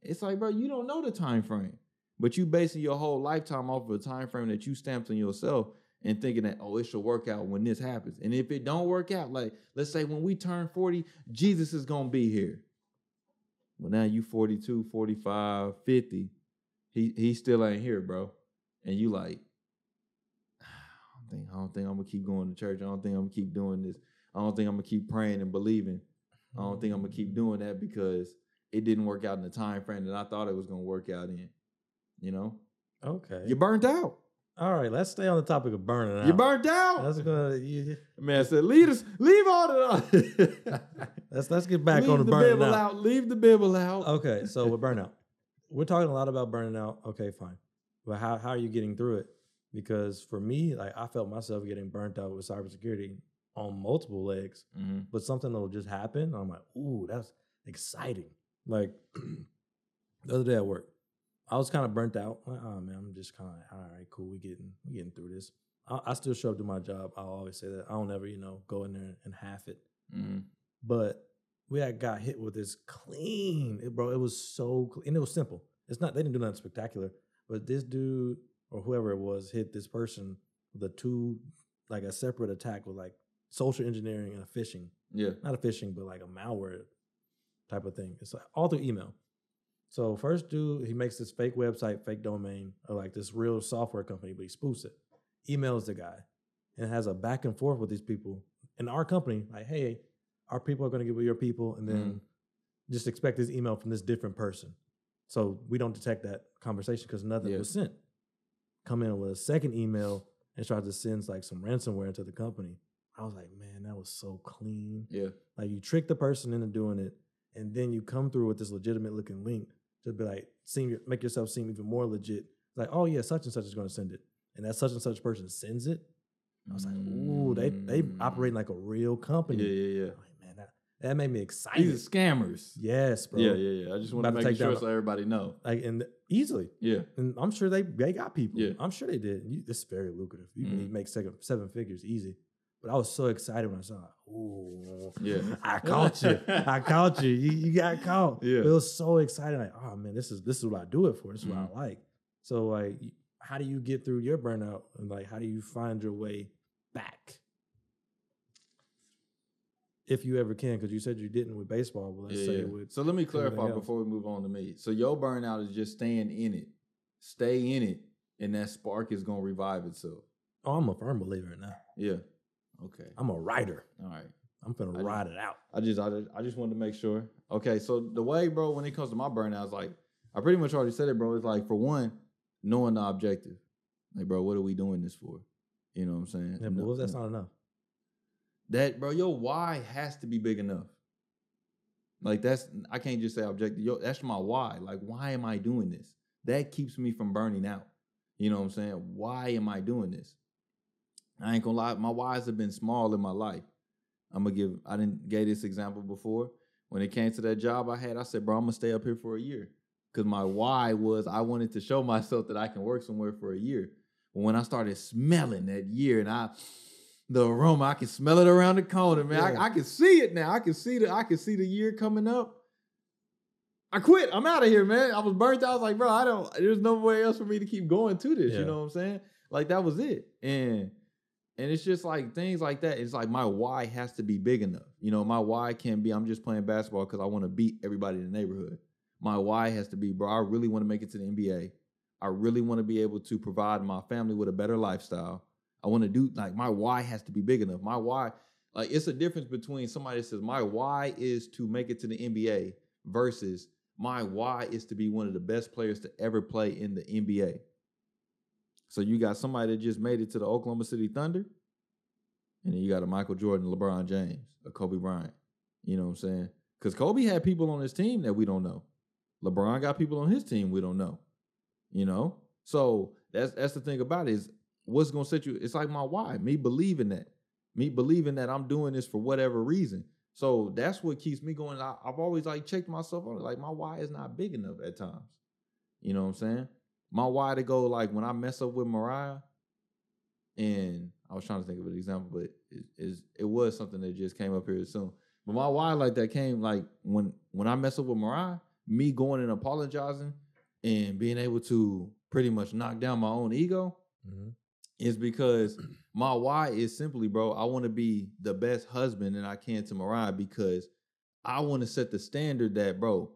It's like, bro, you don't know the time frame, but you basing your whole lifetime off of a time frame that you stamped on yourself and thinking that, oh, it should work out when this happens. And if it don't work out, like, let's say when we turn 40, Jesus is going to be here. Well, now you 42, 45, 50 he he still ain't here, bro. And you like, ah, I don't think I don't think I'm gonna keep going to church. I don't think I'm gonna keep doing this. I don't think I'm gonna keep praying and believing. I don't think I'm gonna keep doing that because it didn't work out in the time frame that I thought it was gonna work out in. You know, Okay. you're burnt out. All right, let's stay on the topic of burning out. You burnt out. That's gonna you, Man said, leave us, leave all the let's let's get back leave on the the burning Bible out. out. Leave the Bible out. Okay, so with burnout, we're talking a lot about burning out. Okay, fine, but how how are you getting through it? Because for me, like I felt myself getting burnt out with cybersecurity on multiple legs. Mhm. but something that will just happen. I'm like, ooh, that's exciting. Like the other day at work, I was kind of burnt out. Like, oh man, I'm just kind of all right, cool. We getting we getting through this. I, I still show up to my job. I'll always say that I don't ever, you know, go in there and half it. Mhm. But we had got hit with this clean, it, bro. It was so clean, and it was simple. It's not they didn't do nothing spectacular, but this dude or whoever it was hit this person with a two like a separate attack with like social engineering and a phishing Yeah. not a phishing, but like a malware type of thing. It's like all through email. So first dude, he makes this fake website, fake domain, or like this real software company, but he spoofs it. Emails the guy and has a back and forth with these people in our company, like, hey, our people are gonna get with your people, and mm. then just expect this email from this different person. So we don't detect that conversation because nothing Yeah. was sent. Come in with a second email and try to send like some ransomware into the company. I was like, man, that was so clean. Yeah. Like you trick the person into doing it, and then you come through with this legitimate looking link to be like seem make yourself seem even more legit. Like, oh yeah, such and such is going to send it, and that such and such person sends it. I was like, ooh, they they operating like a real company. Mm. Yeah, yeah, yeah. Like, man, that, that made me These excited. are scammers. yes, bro. Yeah, yeah, yeah. I just want to make sure down- so everybody know. Like and easily, Yeah. and I'm sure they they got people. Yeah. I'm sure they did. You, this is very lucrative. You Mhm. can make seven seven figures easy. But I was so excited when I saw it. Ooh, Yeah. I caught you. I caught you. You, you got caught. Yeah. It was so exciting. Like, oh man, this is this is what I do it for. This is Mhm. what I like. So like, how do you get through your burnout? And like, how do you find your way back? If you ever can, because you said you didn't with baseball. But let's Yeah, say with so let me clarify before we move on to me. So your burnout is just staying in it, stay in it, and that spark is gonna revive itself. oh, I'm a firm believer in that. Yeah. Okay. I'm a writer. All right. I'm gonna ride it out. I just, I just, I just wanted to make sure. Okay, so the way, bro, when it comes to my burnout, it's like I pretty much already said it, bro. It's like for one, knowing the objective. Like, bro, what are we doing this for? You know what I'm saying? Yeah, but No- that's not enough? that, bro. Your why has to be big enough. Like that's, I can't just say objective. Yo, that's my why. Like, why am I doing this? That keeps me from burning out. You know what I'm saying? Why am I doing this? I ain't gonna lie, my whys have been small in my life. I'm gonna give. I didn't gave this example before. When it came to that job I had, I said, "Bro, I'm gonna stay up here for a year," because my why was I wanted to show myself that I can work somewhere for a year. But when I started smelling that year, and I, the aroma, I can smell it around the corner, man. Yeah. I, I can see it now. I can see the. I can see the year coming up. I quit. I'm out of here, man. I was burnt out. I was like, bro, I don't. There's no way else for me to keep going to this. Yeah. You know what I'm saying? Like that was it. And and it's just like things like that. It's like my why has to be big enough. You know, my why can't be I'm just playing basketball because I want to beat everybody in the neighborhood. My why has to be, bro, I really want to make it to the NBA. I really want to be able to provide my family with a better lifestyle. I want to do like my why has to be big enough. My why, like it's a difference between somebody that says my why is to make it to the NBA versus my why is to be one of the best players to ever play in the NBA. So you got somebody that just made it to the Oklahoma City Thunder, and then you got a Michael Jordan, LeBron James, a Kobe Bryant. You know what I'm saying? Because Kobe had people on his team that we don't know. LeBron got people on his team we don't know. You know? So that's that's the thing about it is what's gonna set you. It's like my why, me believing that. Me believing that I'm doing this for whatever reason. So that's what keeps me going. I, I've always like checked myself on it. Like my why is not big enough at times. You know what I'm saying? My why to go like when I mess up with Mariah, and I was trying to think of an example, but it is it was something that just came up here soon. But my why like that came like when when I mess up with Mariah, me going and apologizing and being able to pretty much knock down my own ego Mhm. is because my why is simply, bro, I want to be the best husband that I can to Mariah because I want to set the standard that, bro,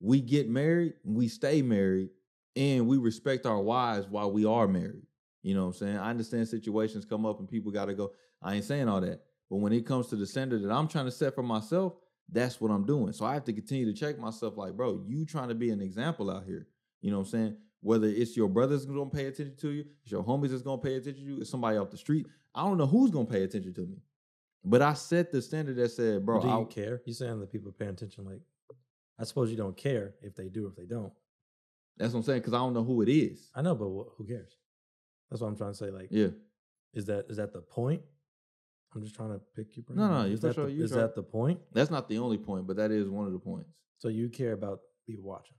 we get married, we stay married, and we respect our wives while we are married. You know what I'm saying? I understand situations come up and people got to go. I ain't saying all that. But when it comes to the standard that I'm trying to set for myself, that's what I'm doing. So I have to continue to check myself like, bro, you trying to be an example out here. You know what I'm saying? Whether it's your brothers gonna pay attention to you, it's your homies that's gonna pay attention to you, it's somebody off the street. I don't know who's gonna pay attention to me. But I set the standard that said, bro, But do you I, care? You saying that people pay attention? Like, I suppose you don't care if they do or if they don't. That's what I'm saying, because I don't know who it is. I know, but wh- who cares? That's what I'm trying to say. Like, Yeah. is that is that the point? I'm just trying to pick your brain. No, no, you is that sure, the, you is sure. that the point? That's not the only point, but that is one of the points. So you care about people watching?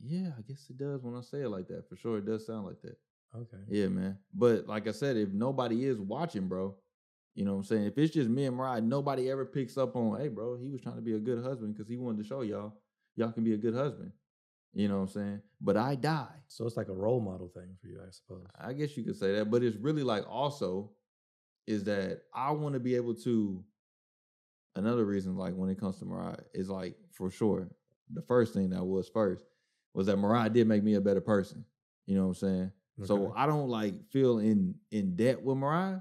Yeah, I guess it does when I say it like that. For sure, it does sound like that. Okay. Yeah, man. But like I said, if nobody is watching, bro, you know what I'm saying? If it's just me and Mariah, nobody ever picks up on, hey, bro, he was trying to be a good husband because he wanted to show y'all, y'all can be a good husband. You know what I'm saying? But I die. So it's like a role model thing for you, I suppose. I guess you could say that, but it's really like also is that I want to be able to. Another reason, like when it comes to Mariah, is like for sure the first thing that was first was that Mariah did make me a better person. You know what I'm saying? So I don't like feel in in debt with Mariah.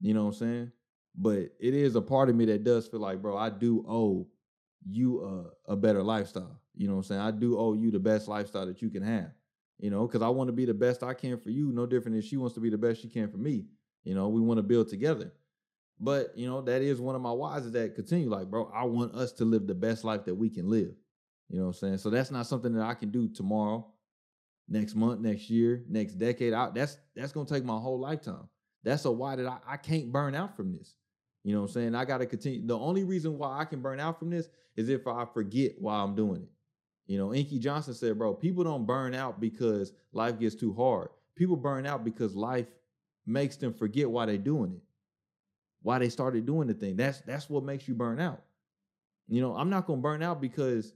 You know what I'm saying? But it is a part of me that does feel like, bro, I do owe you a, a better lifestyle. You know what I'm saying? I do owe you the best lifestyle that you can have. You know, because I want to be the best I can for you, no different than she wants to be the best she can for me. You know, we want to build together. But, you know, that is one of my whys is that continue like, bro, I want us to live the best life that we can live. You know what I'm saying? So that's not something that I can do tomorrow, next month, next year, next decade. I, that's that's gonna take my whole lifetime. That's a why that I, I can't burn out from this. You know what I'm saying? I gotta continue. The only reason why I can burn out from this is if I forget why I'm doing it. You know, Inky Johnson said, bro, people don't burn out because life gets too hard. People burn out because life makes them forget why they're doing it, why they started doing the thing. That's that's what makes you burn out. You know, I'm not gonna burn out because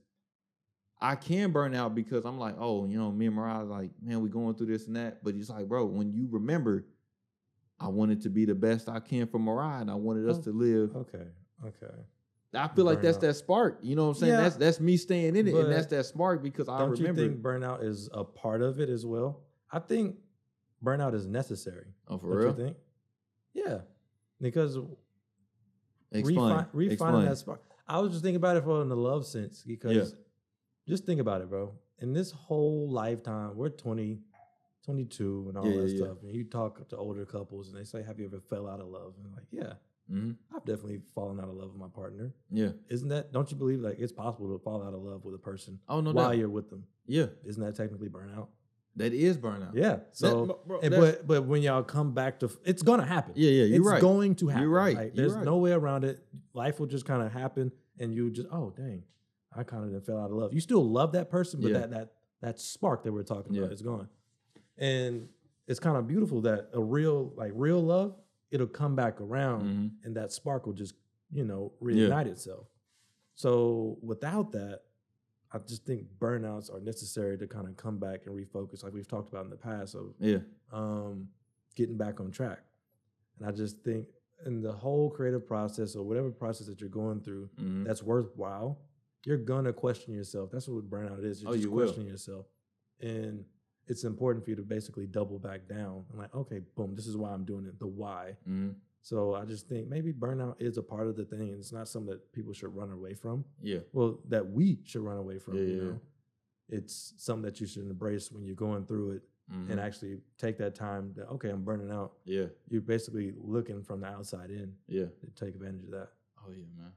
I can burn out because I'm like, oh, you know, me and Mariah like, man, we going through this and that. But it's like, bro, when you remember, I wanted to be the best I can for Mariah, and I wanted us Oh, to live. Okay. Okay. I feel like that's that spark. You know what I'm saying? Yeah, that's that's me staying in it, and that's that spark because I Don't remember. you think burnout is a part of it as well? I think burnout is necessary. oh, for Don't real? you think? Yeah. Because Explain. refi- refining that spark. I was just thinking about it for in the love sense because just think about it, bro. In this whole lifetime, we're 20, 22 and all Yeah, that yeah, yeah. stuff. And you talk to older couples and they say, Have you ever fell out of love? And I'm like, Yeah, hmm I've definitely fallen out of love with my partner. Yeah. Isn't that, don't you believe like it's possible to fall out of love with a person Oh no, while doubt. you're with them? Yeah, Isn't that technically burnout? that is burnout. Yeah. So, That- bro, and- but but when y'all come back to, it's gonna happen. yeah, yeah, you're it's right. going to happen. right, Like, you're right. there's no way around it. Life will just kind of happen, and you just, oh dang, I kind of fell out of love. You still love that person, but Yeah. that that that spark that we're talking about is gone. And it's kind of beautiful that a real like real love, it'll come back around, Mhm. and that spark will just you know Yeah. reignite itself. So without that, I just think burnouts are necessary to kind of come back and refocus, like we've talked about in the past. Of Yeah, um, getting back on track. And I just think in the whole creative process or whatever process that you're going through Mhm. that's worthwhile, you're gonna question yourself. That's what burnout is. You're Oh, just you will. questioning yourself. And it's important for you to basically double back down and like, okay, boom, this is why I'm doing it, the why. Mhm. So I just think maybe burnout is a part of the thing. And it's not something that people should run away from. yeah, Well, that we should run away from, Yeah, you yeah. know. It's something that you should embrace when you're going through it Mhm. and actually take that time to okay i'm burning out yeah, you're basically looking from the outside in yeah. to take advantage of that Oh yeah, man.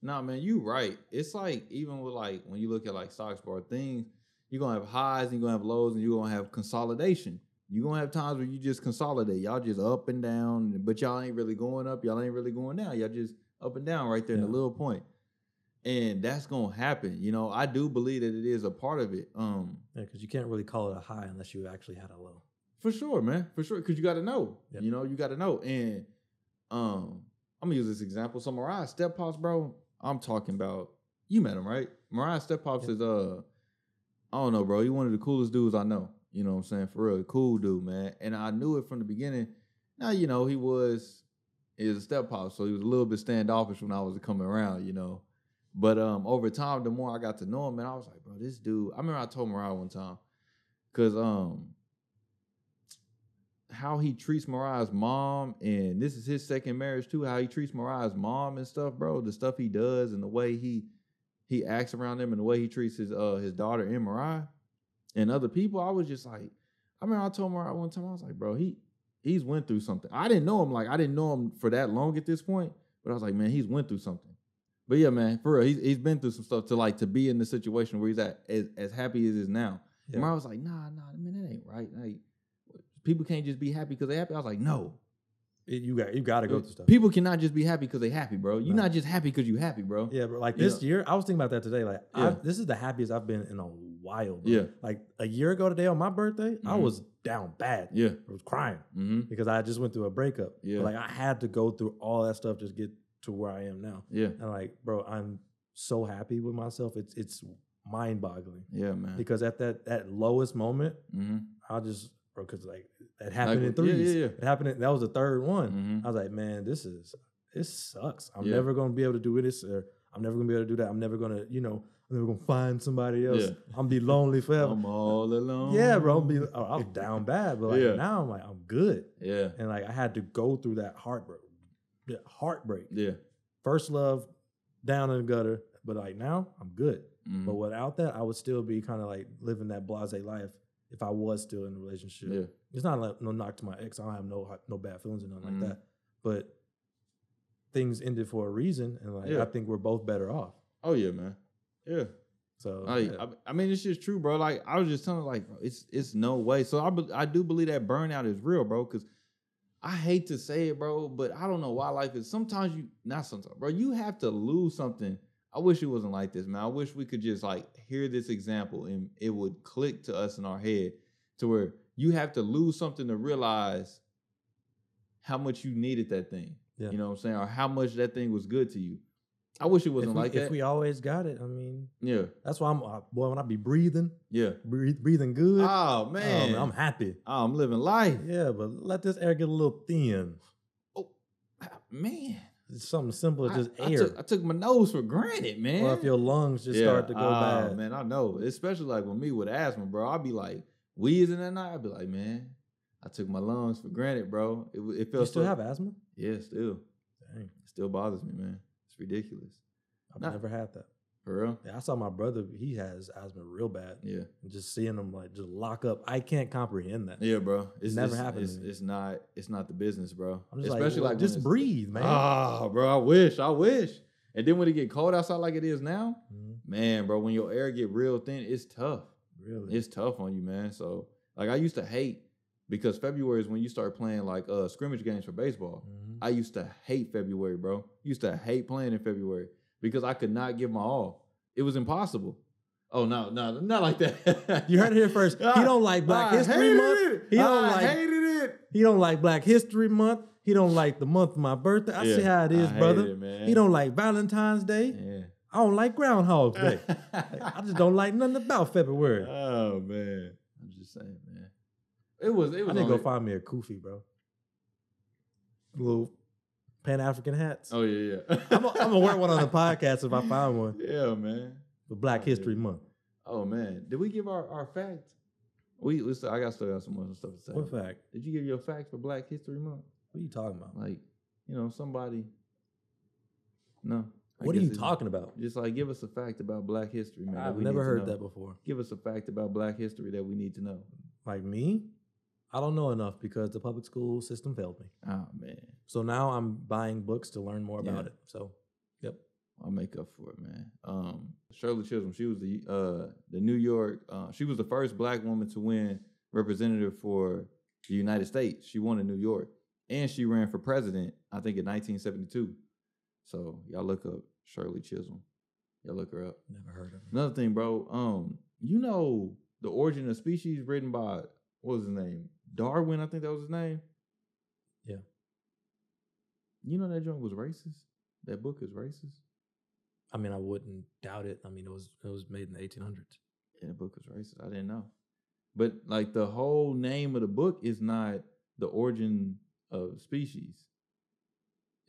Nah, man, you right. It's like even with like when you look at like stocks bar things, you're gonna have highs and you're gonna have lows and you're gonna have consolidation. You're gonna have times where you just consolidate. Y'all just up and down, but y'all ain't really going up. Y'all ain't really going down. Y'all just up and down right there in the little point. And that's gonna happen. You know, I do believe that it is a part of it. Um, yeah because you can't really call it a high unless you actually had a low For sure, man. For sure. Cause you gotta know. Yep. You know, you gotta know. And um, I'm gonna use this example. So Mariah Step Pops, bro, I'm talking about you met him, right? Mariah Step Pops Yep. is uh I don't know, bro. He one of the coolest dudes I know. You know what I'm saying? For real. Cool dude, man. And I knew it from the beginning. Now, you know, he was was a step pop, so he was a little bit standoffish when I was coming around, you know. But um over time, the more I got to know him, man, I was like, bro, this dude. I remember I told Mariah one time, cause um how he treats Mariah's mom, and this is his second marriage too. How he treats Mariah's mom and stuff, bro. The stuff he does and the way he he acts around them and the way he treats his uh his daughter and Mariah and other people. I was just like, I remember I told Mariah one time, I was like, bro, he he's went through something. I didn't know him like I didn't know him for that long at this point, but I was like, man, he's went through something. But yeah, man, for real, he's he's been through some stuff to like to be in the situation where he's at as, as happy as is now. Yeah. Mariah was like, nah, nah, man, that ain't right. Like, people can't just be happy because they happy. I was like, no. It- you got you got to go through stuff People cannot just be happy because they happy, bro. You're No. not just happy because you happy, bro. yeah but like this year i was thinking about that today like Yeah. This is the happiest i've been in a while bro. Yeah. like a year ago today on my birthday i Mhm. was down bad Yeah. i was crying Mm-hmm. because i just went through a breakup Yeah. But, like i had to go through all that stuff just get to where i am now Yeah. and like bro i'm so happy with myself it's it's mind boggling Yeah, man. because at that that lowest moment, Mm-hmm. I just bro, because like that happened in Like, yeah, threes. yeah, yeah. It happened. In, that was the third one. Mm-hmm. I was like, man, this is this sucks. I'm Yeah. never gonna be able to do this, or I'm never gonna be able to do that. I'm never gonna, you know, I'm never gonna find somebody else. Yeah. I'm gonna be lonely forever. I'm all alone. yeah, bro. I'm be, oh, I was down bad, but like Yeah. now I'm like I'm good, Yeah. and like I had to go through that heartbreak, that heartbreak. Yeah. First love, down in the gutter, but like now I'm good. Mhm. But without that, I would still be kind of like living that blase life if I was still in a relationship. Yeah. It's not like no knock to my ex. I don't have no no bad feelings or nothing Mhm. like that. But things ended for a reason, and like Yeah. I think we're both better off. Oh yeah, man. Yeah. So Like, yeah. I, I mean, it's just true, bro. Like, I was just telling, like, bro, it's it's no way. So I I do believe that burnout is real, bro. Because I hate to say it, bro, but I don't know why life is. Sometimes you, not sometimes, bro. You have to lose something. I wish it wasn't like this, man. I wish we could just like hear this example and it would click to us in our head to where you have to lose something to realize how much you needed that thing. Yeah. You know what I'm saying? Or how much that thing was good to you. I wish it wasn't we, like if that. we always got it, I mean, yeah, that's why I'm uh, boy. When I be breathing, yeah. breathe, breathing good, Oh oh, man, man, I'm happy. Oh, I'm living life. Yeah, but let this air get a little thin. Oh, ah, man. It's something simple, I, just I air. took, I took my nose for granted, man. or if your lungs just Yeah. start to go Oh, bad. man, I know. Especially like with me with asthma, bro. I'll be like wheezing at night. I'll be like, man, I took my lungs for granted, bro. It, wa- it You still so, have asthma? Yeah, still. Dang, It still bothers me, man. It's ridiculous. I've Nah. never had that. For real? Yeah, I saw my brother; he has asthma real bad. Yeah. And just seeing him like just lock up, I can't comprehend that. Yeah, bro. It's never happened It's, it's not it's not the business, bro. Especially like, like, just breathe, man. Ah, bro, I wish, I wish. And then when it get cold outside like it is now, Mhm. man, bro, when your air get real thin, it's tough. Really? It's tough on you, man. So like I used to hate because February is when you start playing like uh scrimmage games for baseball. Mhm. I used to hate February, bro. Used to hate playing in February because I could not give my all. It was impossible. Oh no, no, not like that. You heard it here first. He ah, don't like Black I History Month. It. He don't I like- hated it. He don't like Black History Month. He don't like the month of my birthday. I see how it is, I brother. it. He don't like Valentine's Day. Yeah. I don't like Groundhog's Day. I just don't like nothing about February. oh man, I'm just saying, man. It was. It I was. need to go find me a kufi, bro. Little Pan African hats. Oh yeah, yeah. I'm gonna wear one on the podcast if I find one Yeah, man. for Black History yeah. Month. Oh man, did we give our our facts? We, we I got still got some more stuff to say. What fact? Did you give your facts for Black History Month? What are you talking about? Like, you know, somebody. No. I What are you talking about? Just like give us a fact about Black history, man. I've never heard that before. Give us a fact about Black history that we need to know. Like me, I don't know enough because the public school system failed me. Oh man, So now I'm buying books to learn more about Yeah. it. So, yep. I'll make up for it, man. Um, Shirley Chisholm, she was the uh the New York, uh, she was the first Black woman to win representative for the United States. She won in New York, and she ran for president, I think, in 1972. So y'all look up Shirley Chisholm. Y'all look her up. Never heard of her. Another thing, bro. Um, you know the origin of species written by what was his name? Darwin, I think that was his name. Yeah. You know that joint was racist. That book is racist. I mean, I wouldn't doubt it. I mean, it was it was made in the 1800s. Yeah, the book was racist. I didn't know. But like the whole name of the book is not the origin of species.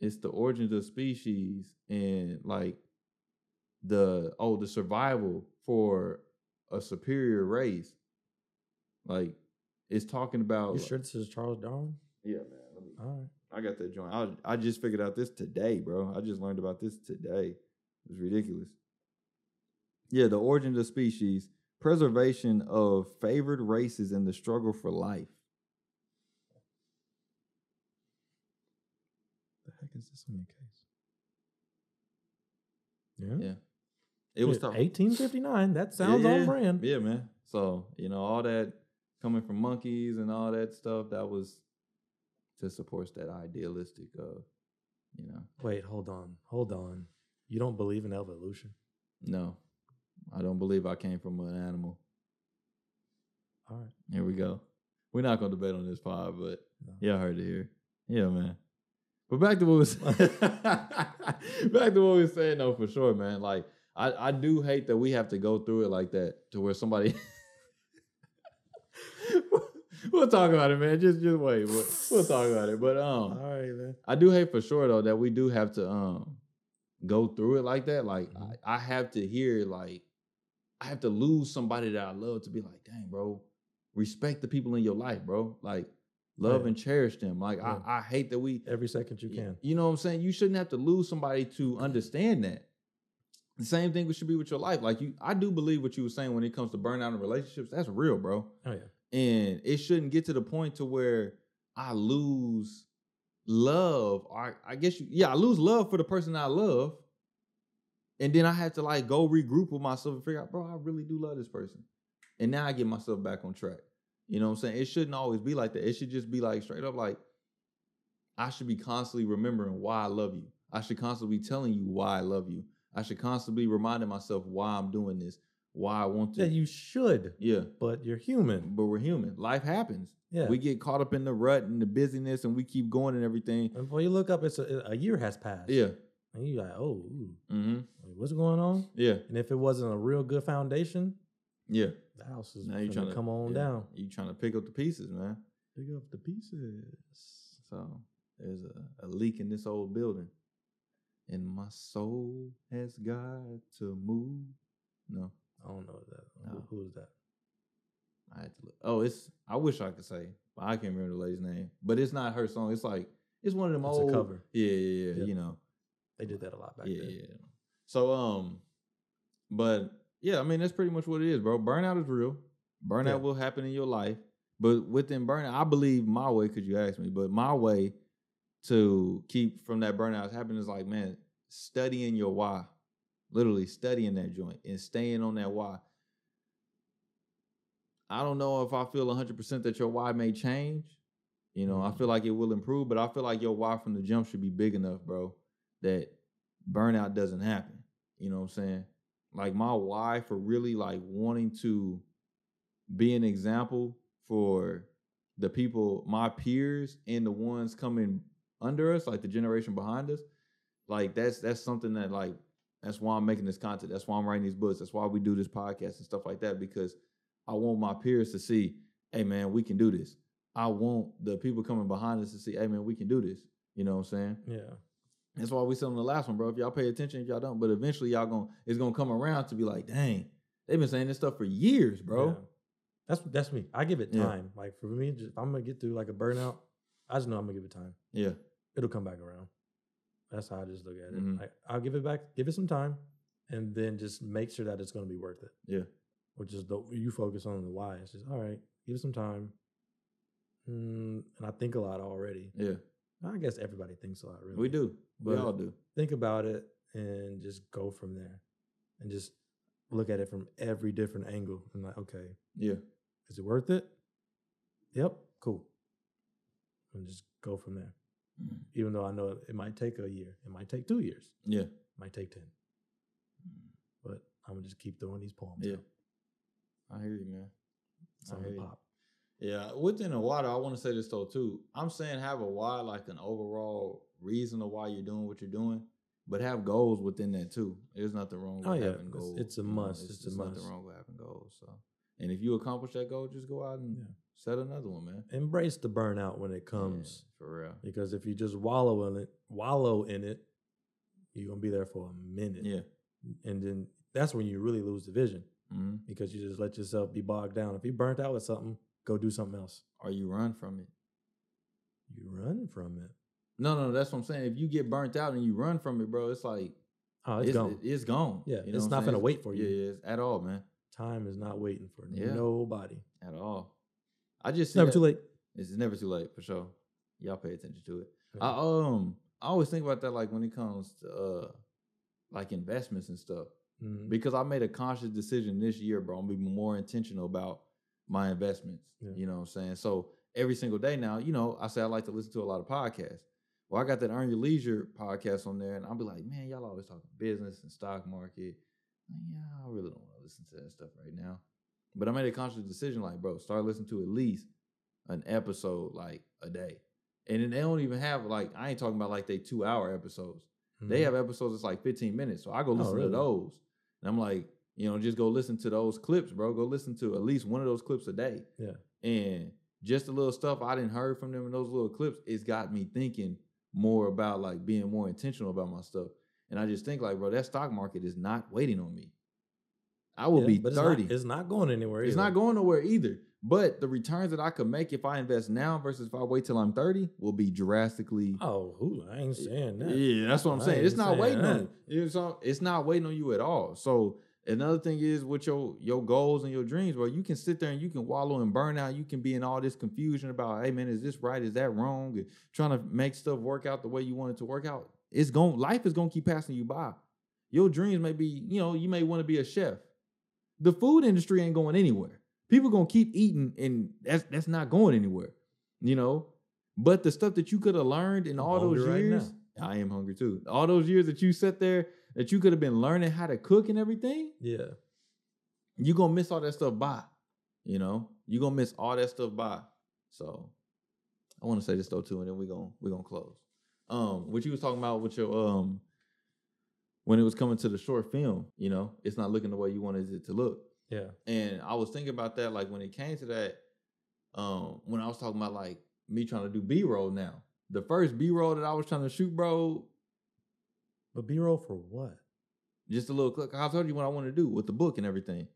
It's the origins of species and like the oh the survival for a superior race. Like it's talking about You sure this is Charles Darwin? Yeah, man. Let me, All right. I got that joint. I I just figured out this today, bro. I just learned about this today. It's ridiculous. Yeah, the origin of species, preservation of favored races, and the struggle for life. The heck is this on your case? Yeah. Yeah, it was tough. 1859. That sounds on brand. Yeah, man. So you know all that coming from monkeys and all that stuff. That was to support that idealistic of, you know, Wait, hold on. Hold on. You don't believe in evolution? no, I don't believe I came from an animal. All right. Here we go. We're not gonna debate on this pod, but No. y'all heard it here. Yeah, man. But back to what was back to what we were saying though, for sure, man. Like I, I do hate that we have to go through it like that to where somebody We'll talk about it, man. Just just wait. We'll, we'll talk about it. But um All right, man. I do hate for sure though that we do have to um go through it like that. Like Mhm. I, I have to hear like I have to lose somebody that I love to be like, dang, bro, respect the people in your life, bro. Like love Yeah. and cherish them. Like Yeah. I, I hate that we Every second you can. You know what I'm saying? You shouldn't have to lose somebody to understand that. The same thing should be with your life. Like you, I do believe what you were saying when it comes to burnout in relationships. That's real, bro Oh, yeah. And it shouldn't get to the point to where I lose love. Or I guess you, yeah, I lose love for the person I love, And then I have to like go regroup with myself and figure out, bro, I really do love this person. And now I get myself back on track. You know what I'm saying? It shouldn't always be like that. It should just be like straight up like, I should be constantly remembering why I love you. I should constantly be telling you why I love you. I should constantly be reminding myself why I'm doing this, why I want to. Yeah, you should, yeah. but you're human. But we're human. Life happens. Yeah. We get caught up in the rut and the busyness and we keep going and everything. and before you look up, it's a, a year has passed. Yeah. And you're like, oh, Mm-hmm. like, what's going on? Yeah. And if it wasn't a real good foundation, Yeah. the house is Now you're trying to to come on yeah. down. You're trying to pick up the pieces, man. Pick up the pieces. So there's a, a leak in this old building. And my soul has got to move. No, I don't know that. Who- who is that? I had to look. Oh, it's I wish I could say, but I can't remember the lady's name. But it's not her song. It's like it's one of them It's a old cover. Yeah, yeah, yeah. Yep. You know. They did that a lot back yeah, then. yeah. Yeah. So um, but yeah, I mean that's pretty much what it is, bro. Burnout is real. Burnout Yeah. will happen in your life, but within burnout, I believe my way. Could you ask me? But my way to keep from that burnout happening is like, man, studying your why, literally studying that joint and staying on that why. I don't know if I feel 100% that your why may change. You know, I Mhm. feel like it will improve, but I feel like your why from the jump should be big enough, bro, that burnout doesn't happen. You know what I'm saying? Like my why for really like wanting to be an example for the people, my peers and the ones coming under us, like the generation behind us, like that's that's something that like that's why I'm making this content. That's why I'm writing these books. That's why we do this podcast and stuff like that because I want my peers to see, hey man, we can do this. I want the people coming behind us to see, hey man, we can do this. You know what I'm saying? Yeah. That's why we selling the last one, bro. If y'all pay attention, if y'all don't, but eventually y'all gonna it's gonna come around to be like, dang, they've been saying this stuff for years, bro. Yeah. That's that's me. I give it Yeah. time. Like for me, just, if I'm gonna get through like a burnout, I just know I'm gonna give it time. Yeah. It'll come back around. That's how I just look at it. Mhm. Like, I'll give it back, give it some time, and then just make sure that it's gonna be worth it. Yeah. Which is the you focus on the why. It's just all right. Give it some time. Mm, and I think a lot already. Yeah. I guess everybody thinks a lot. Really, We do. We all do. think about it and just go from there, and just look at it from every different angle. And like, okay, Yeah. is it worth it? Yep, cool. And just go from there. Mm. Even though I know it might take a year, it might take two years, Yeah. it might take ten. But I'm gonna just keep throwing these poems. Yeah. out. I hear you, man. It's I hear you. pop. Yeah, within a water, I want to say this though too. I'm saying have a why, like an overall reason of why you're doing what you're doing, but have goals within that too. There's nothing wrong with Oh, yeah, having it's- goals. it's a you know, must. It's a must. nothing wrong with having goals. So, and if you accomplish that goal, just go out and Yeah. Set another one, man. Embrace the burnout when it Yeah, comes, for real. because if you just wallow in it, wallow in it, you're gonna be there for a minute. Yeah. and then that's when you really lose the vision hmm because you just let yourself be bogged down. If you burnt out with something, go do something else. Or you run from it. You run from it. No, no, that's what I'm saying. If you get burnt out and you run from it, bro, it's like Oh, it's, it's gone. It's gone. Yeah, You know it's not saying? gonna wait for you. Yeah, yeah, at all, man. Time is not waiting for Yeah. nobody. At all. I just never that- too late. It's never too late for sure. Y'all pay attention to it. Yeah. I um I always think about that like when it comes to uh like investments and stuff. Mhm. Because I made a conscious decision this year, bro. I'm gonna be more intentional about my investments. Yeah. You know what I'm saying? So every single day now, you know, I say I like to listen to a lot of podcasts. Well, I got that Earn Your Leisure podcast on there, and I'll be like, man, y'all always talking business and stock market. Yeah, I really don't want to listen to that stuff right now. But I made a conscious decision, like, bro, start listening to at least an episode like a day. And then they don't even have like I ain't talking about like they two hour episodes. They Mhm. have episodes that's like 15 minutes. So I go Oh, listen really? to those. And I'm like, you know, just go listen to those clips, bro. Go listen to at least one of those clips a day. Yeah. And just the little stuff I didn't heard from them in those little clips, it's got me thinking more about like being more intentional about my stuff. And I just think like, bro, that stock market is not waiting on me. I will Yeah, be but 30. It's not, it's not going anywhere. It's either. not going nowhere either. But the returns that I could make if I invest now versus if I wait till I'm 30 will be drastically. Oh, who? I ain't saying that. Yeah, that's what I'm I saying. It's not saying waiting on you. It's, not- it's not waiting on you at all. So another thing is with your your goals and your dreams, bro. You can sit there and you can wallow in burnout. You can be in all this confusion about, hey man, is this right? Is that wrong? And trying to make stuff work out the way you want it to work out. It's going life is gonna keep passing you by. Your dreams may be, you know, you may want to be a chef. The food industry ain't going anywhere. People gonna keep eating, and that's that's not going anywhere. You know, but the stuff that you could have learned in I'm all those hungry right years, I am hungry too. All those years that you sat there, that you could have been learning how to cook and everything, Yeah. you gonna miss all that stuff by. You know, you gonna miss all that stuff by. So I want to say this though too, and then we gonna we gonna close. Um, what you was talking about with your um when it was coming to the short film, you know, it's not looking the way you wanted it to look. Yeah. And I was thinking about that, like when it came to that, um, when I was talking about like me trying to do B roll now. The first B roll that I was trying to shoot, bro, But B roll for what? just a little clip. I told you what I want to do with the book and everything.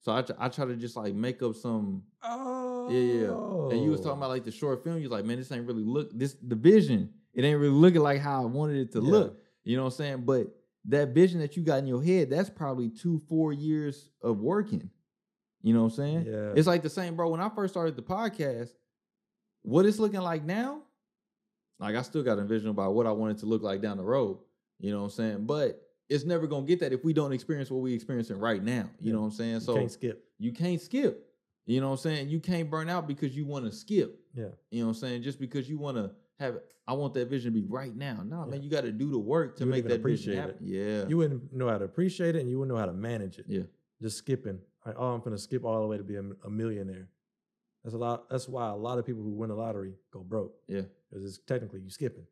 So I, tr- I try to just like make up some Oh. Yeah, yeah. And you was talking about like the short film. You was like, man, this ain't really look this the vision. It ain't really looking like how I wanted it to Yeah. look. You know what I'm saying? But that vision that you got in your head, that's probably two, four years of working. You know what I'm saying? Yeah. It's like the same, bro. When I first started the podcast, what it's looking like now, like I still got a vision about what I want it to look like down the road. You know what I'm saying? But it's never gonna get that if we don't experience what we're experiencing right now. You Yeah. know what I'm saying? So You can't skip. you can't skip. You know what I'm saying? You can't burn out because you want to skip. Yeah. You know what I'm saying? Just because you want to have I want that vision to be right now. No, Yeah. man, you got to do the work to You make that vision happen. Yeah. You wouldn't know how to appreciate it and you wouldn't know how to manage it. yeah. Just skipping. Like, oh, I'm gonna skip all the way to be a, a millionaire. That's a lot. That's why a lot of people who win the lottery go broke. Yeah. Because it's technically you skipping.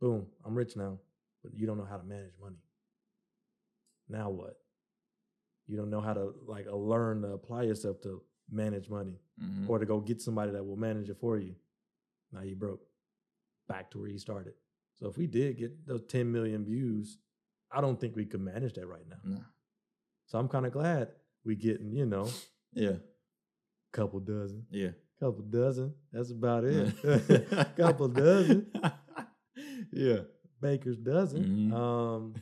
Boom, I'm rich now, but you don't know how to manage money. Now what? You don't know how to like uh, learn to apply yourself to manage money Mhm. or to go get somebody that will manage it for you. Now you broke. Back to where he started. So if we did get those 10 million views, I don't think we could manage that right now. Nah. So I'm kind of glad we getting, you know, Yeah. couple dozen, Yeah. couple dozen. That's about it. couple dozen. yeah. Baker's dozen. Mhm. Um,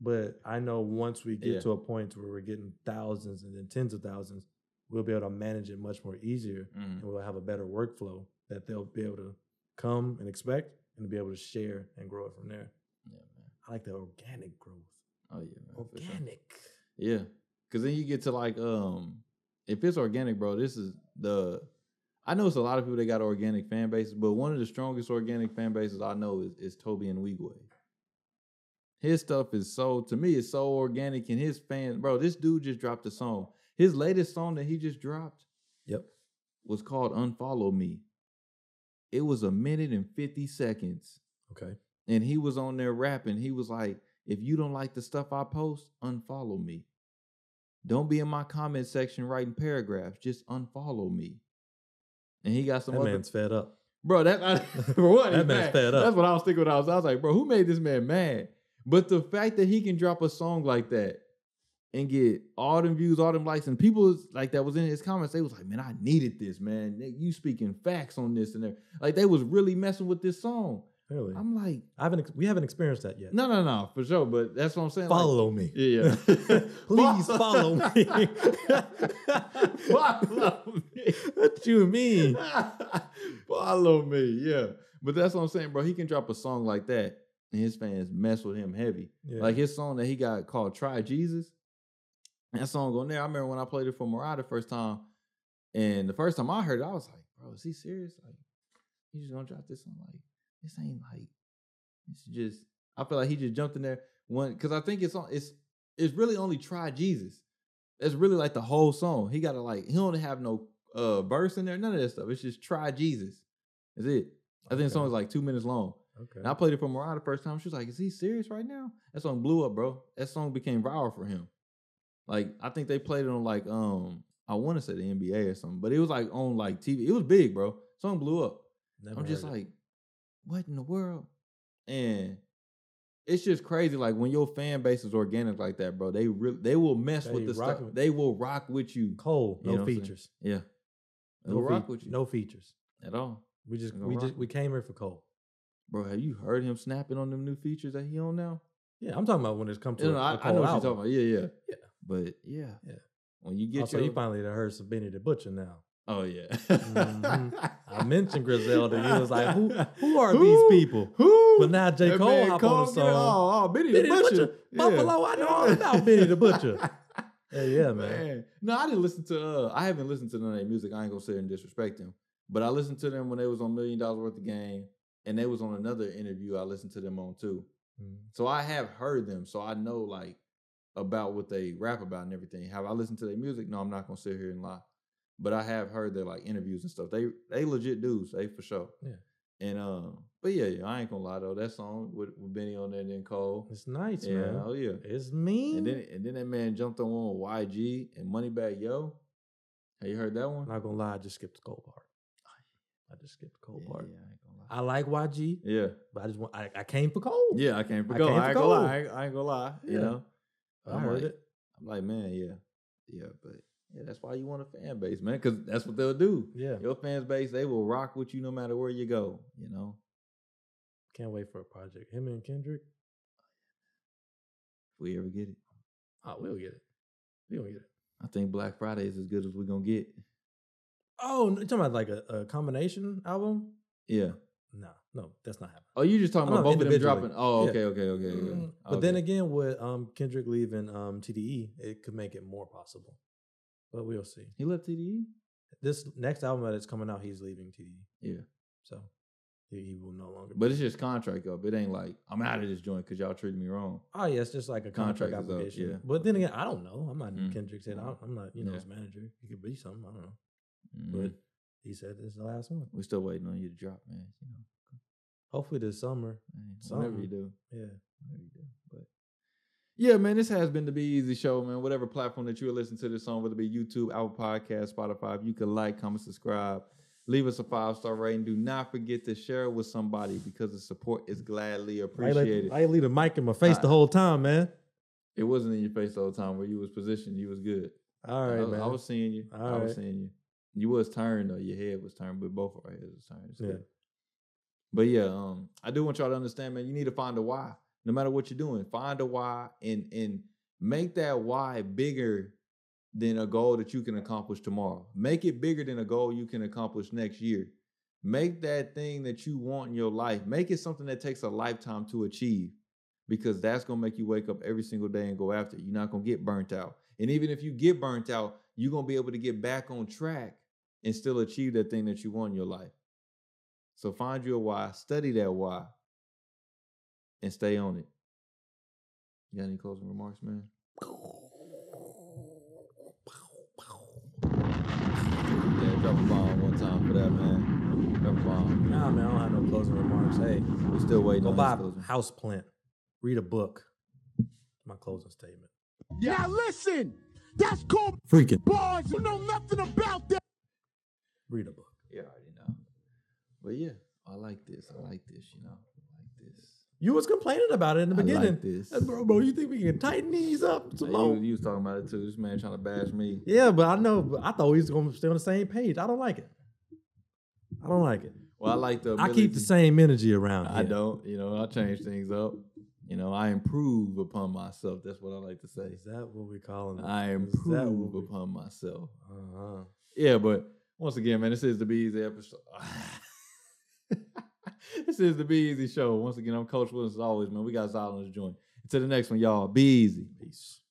but I know once we get Yeah. to a point where we're getting thousands and then tens of thousands, we'll be able to manage it much more easier, Mhm. and we'll have a better workflow that they'll be able to come and expect and be able to share and grow it from there. Yeah, man. I like the organic growth. Oh yeah, man. for sure. Organic. Yeah. Cause then you get to like um if it's organic, bro, this is the I know it's a lot of people that got organic fan bases, but one of the strongest organic fan bases I know is, is Tobe Nwigwe. His stuff is so to me it's so organic and his fans, bro. This dude just dropped a song. His latest song that he just dropped Yep. was called Unfollow Me. It was a minute and 50 seconds. Okay. And he was on there rapping. He was like, if you don't like the stuff I post, unfollow me. Don't be in my comment section writing paragraphs. Just unfollow me. And he got some That other man's fed up. bro. That I, for what That man's mad. fed up. That's what I was thinking. When I was, I was like, bro, who made this man mad? But the fact that he can drop a song like that and get all them views, all them likes, and people was- like that was in his comments, they was like, man, I needed this, man. You speaking facts on this and there. Like they was really messing with this song. Really. I'm like, I haven't. We haven't experienced that yet. no, no, no, for sure. But that's what I'm saying. like- Follow me. yeah, yeah. Please follow me. follow me. what do you mean? follow me. Yeah. But that's what I'm saying, bro. He can drop a song like that and his fans mess with him heavy. Yeah. Like his song that he got called Try Jesus. That song on there. I remember when I played it for Mariah the first time. And the first time I heard it, I was like, bro, is he serious? Like, he's just gonna drop this song? Like, this ain't like, it's just, I feel like he just jumped in there one because I think it's on it's it's really only Try Jesus. It's really like the whole song. He gotta like, he don't have no uh verse in there, none of that stuff. It's just Try Jesus. That's it. I think the song is like two minutes long. okay. And I played it for Mariah the first time. She was like, "Is he serious right now?" That song blew up, bro. That song became viral for him. Like I think they played it on like um I want to say the NBA or something, but it was like on like TV. It was big, bro. Song blew up. Never I'm just heard it. like, what in the world? And it's just crazy. Like when your fan base is organic like that, bro. They really they will mess They with the stuff. with- They will rock with you. Cole. You No know what I'm saying? features. Yeah, they No, will rock fe- with you. no features. at all, We just we just we came here for Cole. bro. Have you heard him snapping on them new features that he on now? Yeah, I'm talking about when it's come to You know, a I, I Cole know what you're talking about. Yeah, yeah, Yeah. But yeah, Yeah. When you get also, your you finally heard some Benny the Butcher now. Oh yeah. Mhm. I mentioned Griselda. You was like, who who are Who? these people? Who? But now J. That Cole man hop on the song. Oh, oh, Benny, Benny the Butcher. Butcher. Buffalo, I know all about Benny the Butcher. Yeah, yeah, man. No, I didn't listen to. Uh, I haven't listened to none of their music. I ain't gonna sit and disrespect them, but I listened to them when they was on Million Dollars Worth of Game, and they was on another interview. I listened to them on too. Mm. So I have heard them, so I know like about what they rap about and everything. Have I listened to their music? No, I'm not gonna sit here and lie. But I have heard their like interviews and stuff. They they legit dudes, they for sure. Yeah. And um, but yeah, yeah, I ain't gonna lie though. That song with, with Benny on there and then Cole. It's nice, yeah, man. oh yeah. It's mean. And then and then that man jumped on one with YG and Moneybagg Yo. Have you heard that one? Not gonna lie, I just skipped the Cole part. I just skipped the Cole yeah, part. yeah, I ain't gonna lie. I like YG, yeah, but I just want I, I came for Cole. yeah, I can't I forget. came I, for ain't gonna lie. I ain't, I ain't gonna lie. You know, I I'm heard like- it. I'm like, man, yeah, yeah, but yeah, that's why you want a fan base, man, because that's what they'll do. Yeah. Your fans base, they will rock with you no matter where you go. You know, Can't wait for a project. Him and Kendrick. if we ever get it, Oh, we'll get it. We'll get it. I think Black Friday is as good as we're gonna get. Oh, you talking about like a, a combination album? Yeah. No, that's not happening. Oh, you just talking Oh, about both of them dropping? Oh, Yeah. okay, okay, okay, okay. Mm, But then again, with um Kendrick leaving um TDE, it could make it more possible. But we'll see. he left TDE. This next album that is coming out, he's leaving TDE, Yeah. so he, he will no longer. But it's just contract up. It ain't like I'm out of this joint because y'all treated me wrong. oh yeah, it's just like a contract, Contract is up, application. yeah. But then again, I don't know. I'm not Mm. Kendrick's head. I'm not you know Yeah. his manager. He could be something. I don't know. Mhm. But he said this is the last one. we're still waiting on you to drop, man. You know, Hopefully this summer. man, whenever you do, Yeah. whenever you do. But yeah, man, this has been the Be Eazy Show, man. Whatever platform that you are listening to this on, whether it be YouTube, Apple Podcast, Spotify, if you can like, comment, subscribe, leave us a five star rating. Do not forget to share it with somebody because the support is gladly I appreciated. I leave the mic in my face the whole time, man. it wasn't in your face all the time where you was positioned. You was good. All right, I, man. I was seeing you. All I was right. seeing you. You was turned though. Your head was turned, but both of our heads was turned. It's Yeah. But yeah, um, I do want y'all to understand, man. You need to find a why. No matter what you're doing, find a why and and make that why bigger than a goal that you can accomplish tomorrow. Make it bigger than a goal you can accomplish next year. Make that thing that you want in your life. Make it something that takes a lifetime to achieve because that's to make you wake up every single day and go after it. You're not to get burnt out. And even if you get burnt out, you're to be able to get back on track and still achieve that thing that you want in your life. So find your why, study that why, and stay on it. You got any closing remarks, man? Yeah, drop a bomb one time for that, man. Drop a bomb. Nah, man, I don't have no closing remarks. Hey, We're still waiting go on buy his a house plant. Read a book. My closing statement. Now listen, that's called Freaking bars. You know nothing about that. read a book. Yeah, I already know. But yeah, I like this. I like this, you know. I like this. You was complaining about it in the I beginning. like this. Bro, bro, you think we can tighten these up Hey, you, you was talking about it too. This man trying to bash me. Yeah, but I know. But I thought we was gonna stay on the same page. I don't like it. I don't like it. Well, I like the I keep the same energy around. I here. don't. You know, I change things up. You know, I improve upon myself. That's what I like to say. Is that what we calling it? I improve upon myself. Uh-huh. Yeah, but once again, man, this is the Be Eazy episode. this is the Be Eazy show. Once again, I'm Coach Williz as always, man. We got Zyler on the joint. Until the next one, y'all. Be easy. Peace.